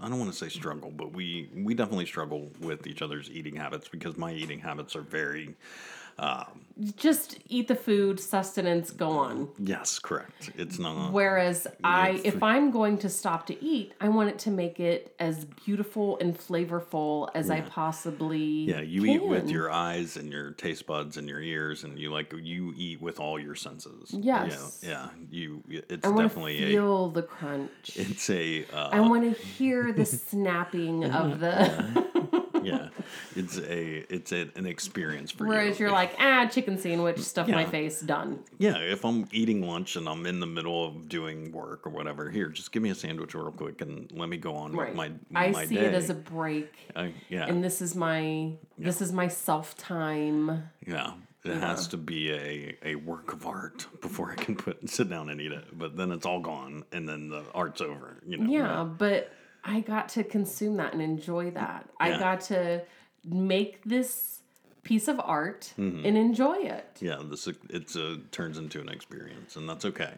I don't want to say struggle, but we we definitely struggle with each other's eating habits because my eating habits are very Just eat the food, sustenance, go on. yes, correct. It's not Whereas I, if I'm going to stop to eat, I want it to make it as beautiful and flavorful as I possibly. Yeah, you eat with your eyes and your taste buds and your ears, and you like you eat with all your senses. Yes. Yeah, yeah. You. It's I definitely a. feel the crunch. It's a. Uh, I want to hear the snapping of the. Yeah, it's a. It's a, an experience for you. Whereas you're like, ah, chicken sandwich, stuff my face, done. Yeah, if I'm eating lunch and I'm in the middle of doing work or whatever, here, just give me a sandwich real quick and let me go on Right. with my I my see day. it as a break, yeah, and this is my this is my self time. yeah. It has to be a, a work of art before I can put sit down and eat it. But then it's all gone, and then the art's over. You know. Yeah, but I got to consume that and enjoy that. I got to make this piece of art Mm-hmm. and enjoy it. Yeah, this it's a turns into an experience, and that's okay.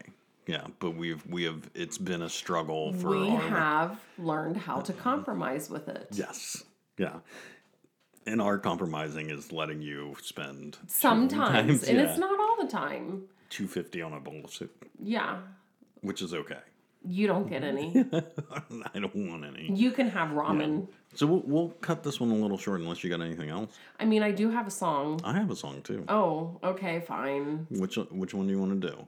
Yeah, but we've we have it's been a struggle for We have learned how to compromise with it. yes, yeah. And our compromising is letting you spend Sometimes, and yeah. it's not all the time. two fifty on a bowl of soup, Yeah. which is okay. You don't get any. I don't want any. You can have ramen. So we'll, we'll cut this one a little short unless you got anything else. I mean, I do have a song. I have a song too. Oh, okay, fine. Which which one do you want to do?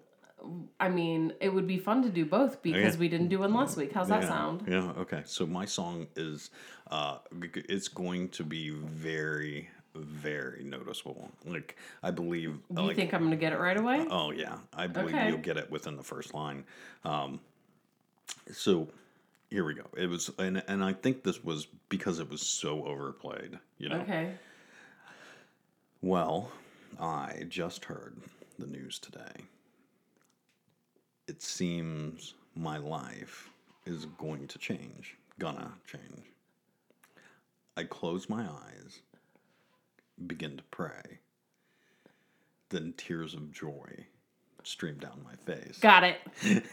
I mean, it would be fun to do both because Okay. we didn't do one last week. How's that sound? Yeah. Okay. So my song is, uh, it's going to be very very noticeable. Like I believe. You like, think I'm going to get it right away? Oh yeah, I believe Okay. you'll get it within the first line. Um, so here we go. It was, and and I think this was because it was so overplayed. You know. Okay. Well, I just heard the news today. It seems my life is going to change. Gonna change. I close my eyes, begin to pray. Then tears of joy stream down my face. Got it.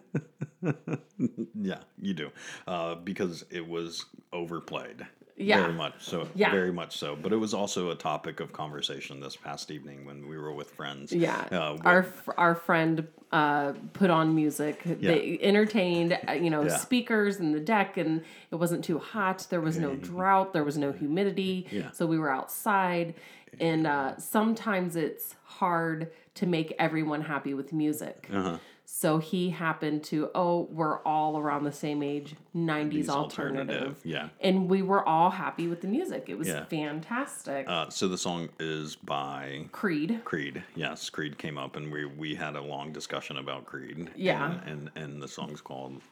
Yeah, you do. Uh, because it was overplayed. Yeah. Very much so. Yeah. Very much so. But it was also a topic of conversation this past evening when we were with friends. Yeah. Uh, our f- our friend uh, put on music. They entertained, uh, you know, Yeah. speakers in the deck, and it wasn't too hot. There was no drought. There was no humidity. Yeah. So we were outside, and uh, sometimes it's hard to make everyone happy with music. uh-huh. So he happened to, oh, we're all around the same age, 90s These alternative. Yeah. And we were all happy with the music. It was Yeah. fantastic. Uh, so the song is by Creed. Creed. Yes, Creed came up, and we we had a long discussion about Creed. Yeah. And and, and the song's called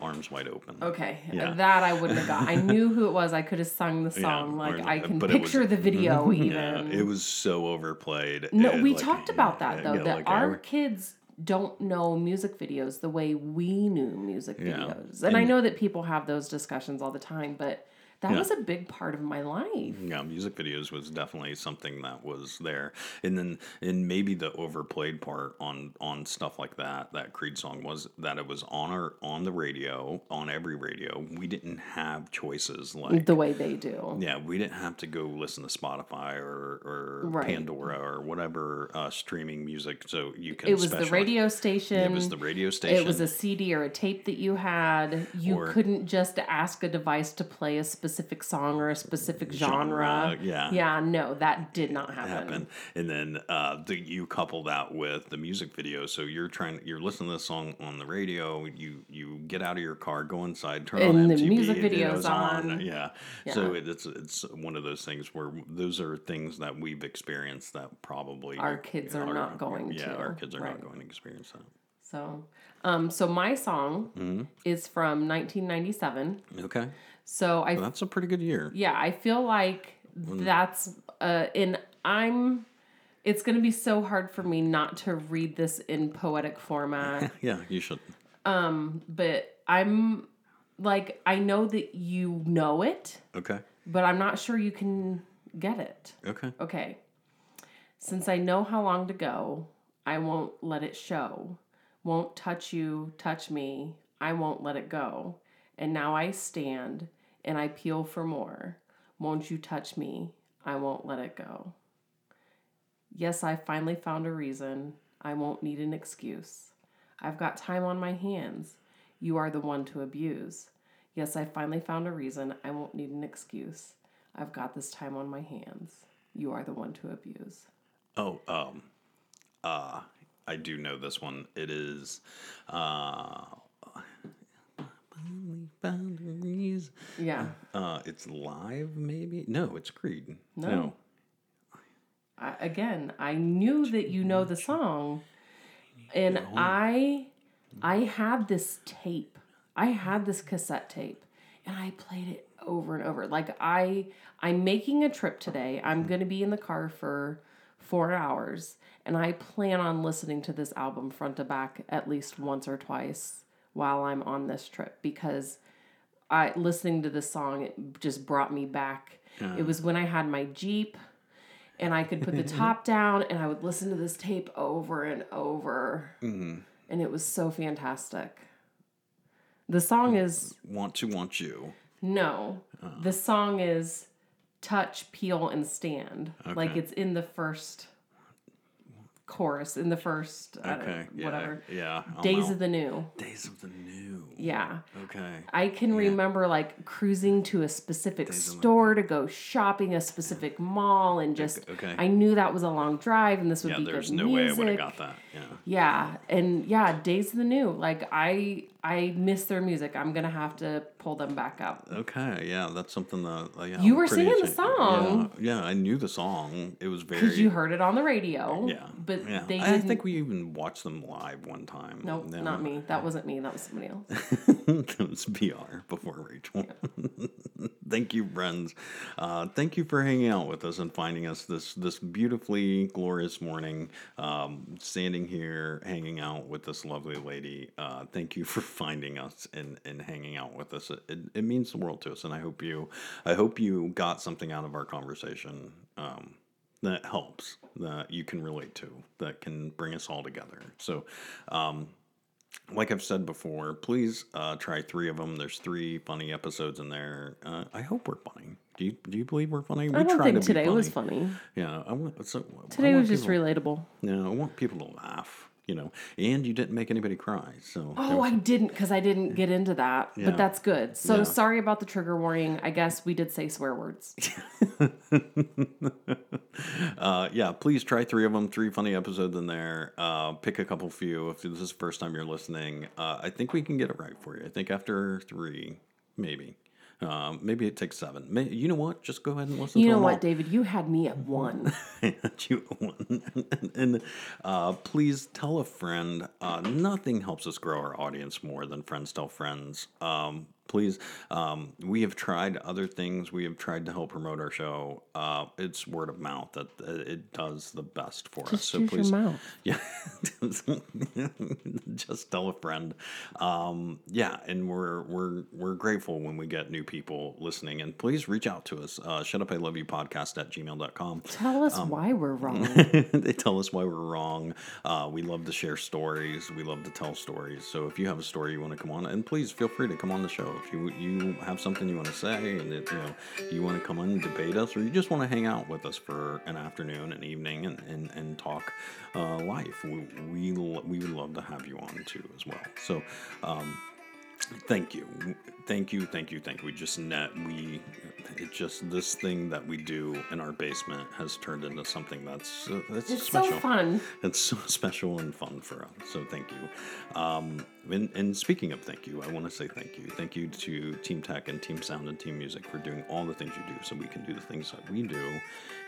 "Arms Wide Open." Okay, Yeah. that I wouldn't have got. I knew who it was. I could have sung the song. like or- I can but it was- picture the video even. Yeah, it was so overplayed. no, It, we like, talked about that though. yeah, that like, our kids don't know music videos the way we knew music Yeah. videos. And, I know that people have those discussions all the time, but that Yeah. was a big part of my life. Yeah, music videos was definitely something that was there, and then and maybe the overplayed part on on stuff like that. That Creed song was that it was on our on the radio on every radio. We didn't have choices like The way they do. yeah, we didn't have to go listen to Spotify or or Right. Pandora or whatever uh, streaming music. So you can It was the radio station. It was the radio station. It was a CD or a tape that you had. You Or- couldn't just ask a device to play a specific song or a specific genre. Genre, yeah. Yeah, no, that did not happen. happen. And then uh, the, you couple that with the music video. So you're trying, you're listening to this song on the radio. You you get out of your car, go inside, turn on And the MTV, music and it video's was on. Yeah. So it, it's it's one of those things where those are things that we've experienced that probably Our kids are not going yeah, to. our kids are Right. not going to experience that. So, um, so my song Mm-hmm. is from 1997. Okay, So I well, that's a pretty good year. yeah, I feel like that's uh in I'm it's going to be so hard for me not to read this in poetic format, Yeah, you should. Um but I'm like I know that you know it, Okay, but I'm not sure you can get it. okay. Okay. Since I know how long to go, I won't let it show. Won't touch you, touch me. I won't let it go. And now I stand and I peel for more. Won't you touch me? I won't let it go. Yes, I finally found a reason. I won't need an excuse. I've got time on my hands. You are the one to abuse. Yes, I finally found a reason. I won't need an excuse. I've got this time on my hands. You are the one to abuse. Oh, um, uh, I do know this one. It is, uh, boundaries. Yeah. Uh, it's live, maybe? No, it's Creed. No. I, again, I knew that you know the song, and I, I had this tape. I had this cassette tape, and I played it over and over. Like I, I'm making a trip today. I'm gonna be in the car for four hours, and I plan on listening to this album front to back at least once or twice while I'm on this trip because I listening to this song it just brought me back. It was when I had my Jeep and I could put the top down and I would listen to this tape over and over. Mm-hmm. And it was so fantastic. The song is Want to want you. no. Oh. The song is touch, peel, and stand. Like it's in the first chorus in the first Okay. know, Yeah. whatever Yeah. I'm days out. of the new. Days of the New. Yeah. Okay. I can remember like cruising to a specific Days the- store to go shopping a specific mall and just okay. I knew that was a long drive and this would Yeah, be there's good no way I music. would have got that. Yeah. Yeah, and yeah, Days of the New. Like I I miss their music. I'm gonna have to pull them back up. Okay, yeah, that's something that uh, yeah, You I'm were singing the song. Yeah, yeah, I knew the song. It was very. Because you heard it on the radio. Yeah, But yeah. they I didn't. think we even watched them live one time. Nope, No. not me. That wasn't me. That was somebody else. that was PR before Rachel. thank you, friends. Uh, thank you for hanging out with us and finding us this this beautifully glorious morning. Um, standing here, hanging out with this lovely lady. Uh, thank you for finding us and, and hanging out with us. It, it, it means the world to us, and I hope you I hope you got something out of our conversation. Um, that helps that you can relate to that can bring us all together so um, like I've said before, please uh, try three of them. There's three funny episodes in there. Uh, I hope we're funny. Do you do you believe we're funny? We I don't think to be today was funny. Yeah, I want. So, I Today want was just relatable. Yeah, I want people to laugh. You know, and you didn't make anybody cry. So Oh, I didn't because I didn't get into that. Yeah. But that's good. So Yeah. sorry about the trigger warning. I guess we did say swear words. uh, yeah, please try three of them. Three funny episodes in there. Uh, pick a couple few. If this is the first time you're listening, uh, I think we can get it right for you. I think after three, maybe. Um, maybe it takes seven. May, you know what? Just go ahead and listen You know what, all. David? You had me at one. you won. and, and, uh, please tell a friend. Uh, nothing helps us grow our audience more than friends tell friends. Um, please, um, we have tried other things. We have tried to help promote our show. Uh, it's word of mouth that uh, it does the best for us. So please, yeah, just tell a friend. Um, yeah, and we're we're we're grateful when we get new people listening. And please reach out to us. Uh, shut up, I love you podcast at gmail.com. Tell us Um, why we're wrong. they tell us why we're wrong. Uh, we love to share stories. We love to tell stories. So if you have a story you want to come on, and please feel free to come on the show. If you you have something you want to say, and you know you want to come on and debate us, or you just want to hang out with us for an afternoon, an evening, and and, and talk uh, life, we we we would love to have you on too as well. So. Um, thank you. Thank you thank you thank you. We just net we it just this thing that we do in our basement has turned into something that's uh, that's It's special. so fun. it's so special and fun for us so thank you. Um and, and speaking of thank you i want to say thank you. Thank you to team tech and team sound and team music for doing all the things you do so we can do the things that we do.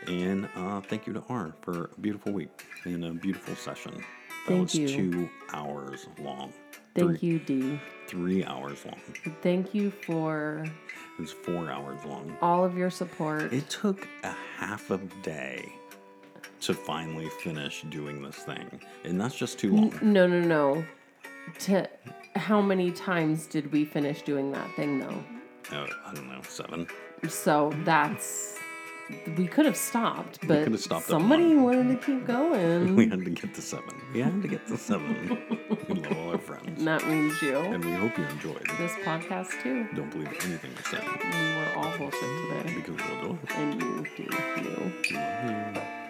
And uh thank you to r for a beautiful week and a beautiful session. That Thank was you. two hours long Thank Three- you, Dee. three hours long Thank you for It was four hours long. all of your support. It took a half a day to finally finish doing this thing. And that's just too long. No, no, no. To how many times did we finish doing that thing though? Uh, I don't know, seven. So that's we could have stopped, but we could have stopped somebody wanted to keep going. We had to get to seven. We had to get to seven. we love all our friends. And that means you. And we hope you enjoyed. This podcast too. Don't believe anything we say We were all bullshit today. because we'll do it. And you do you. Love you.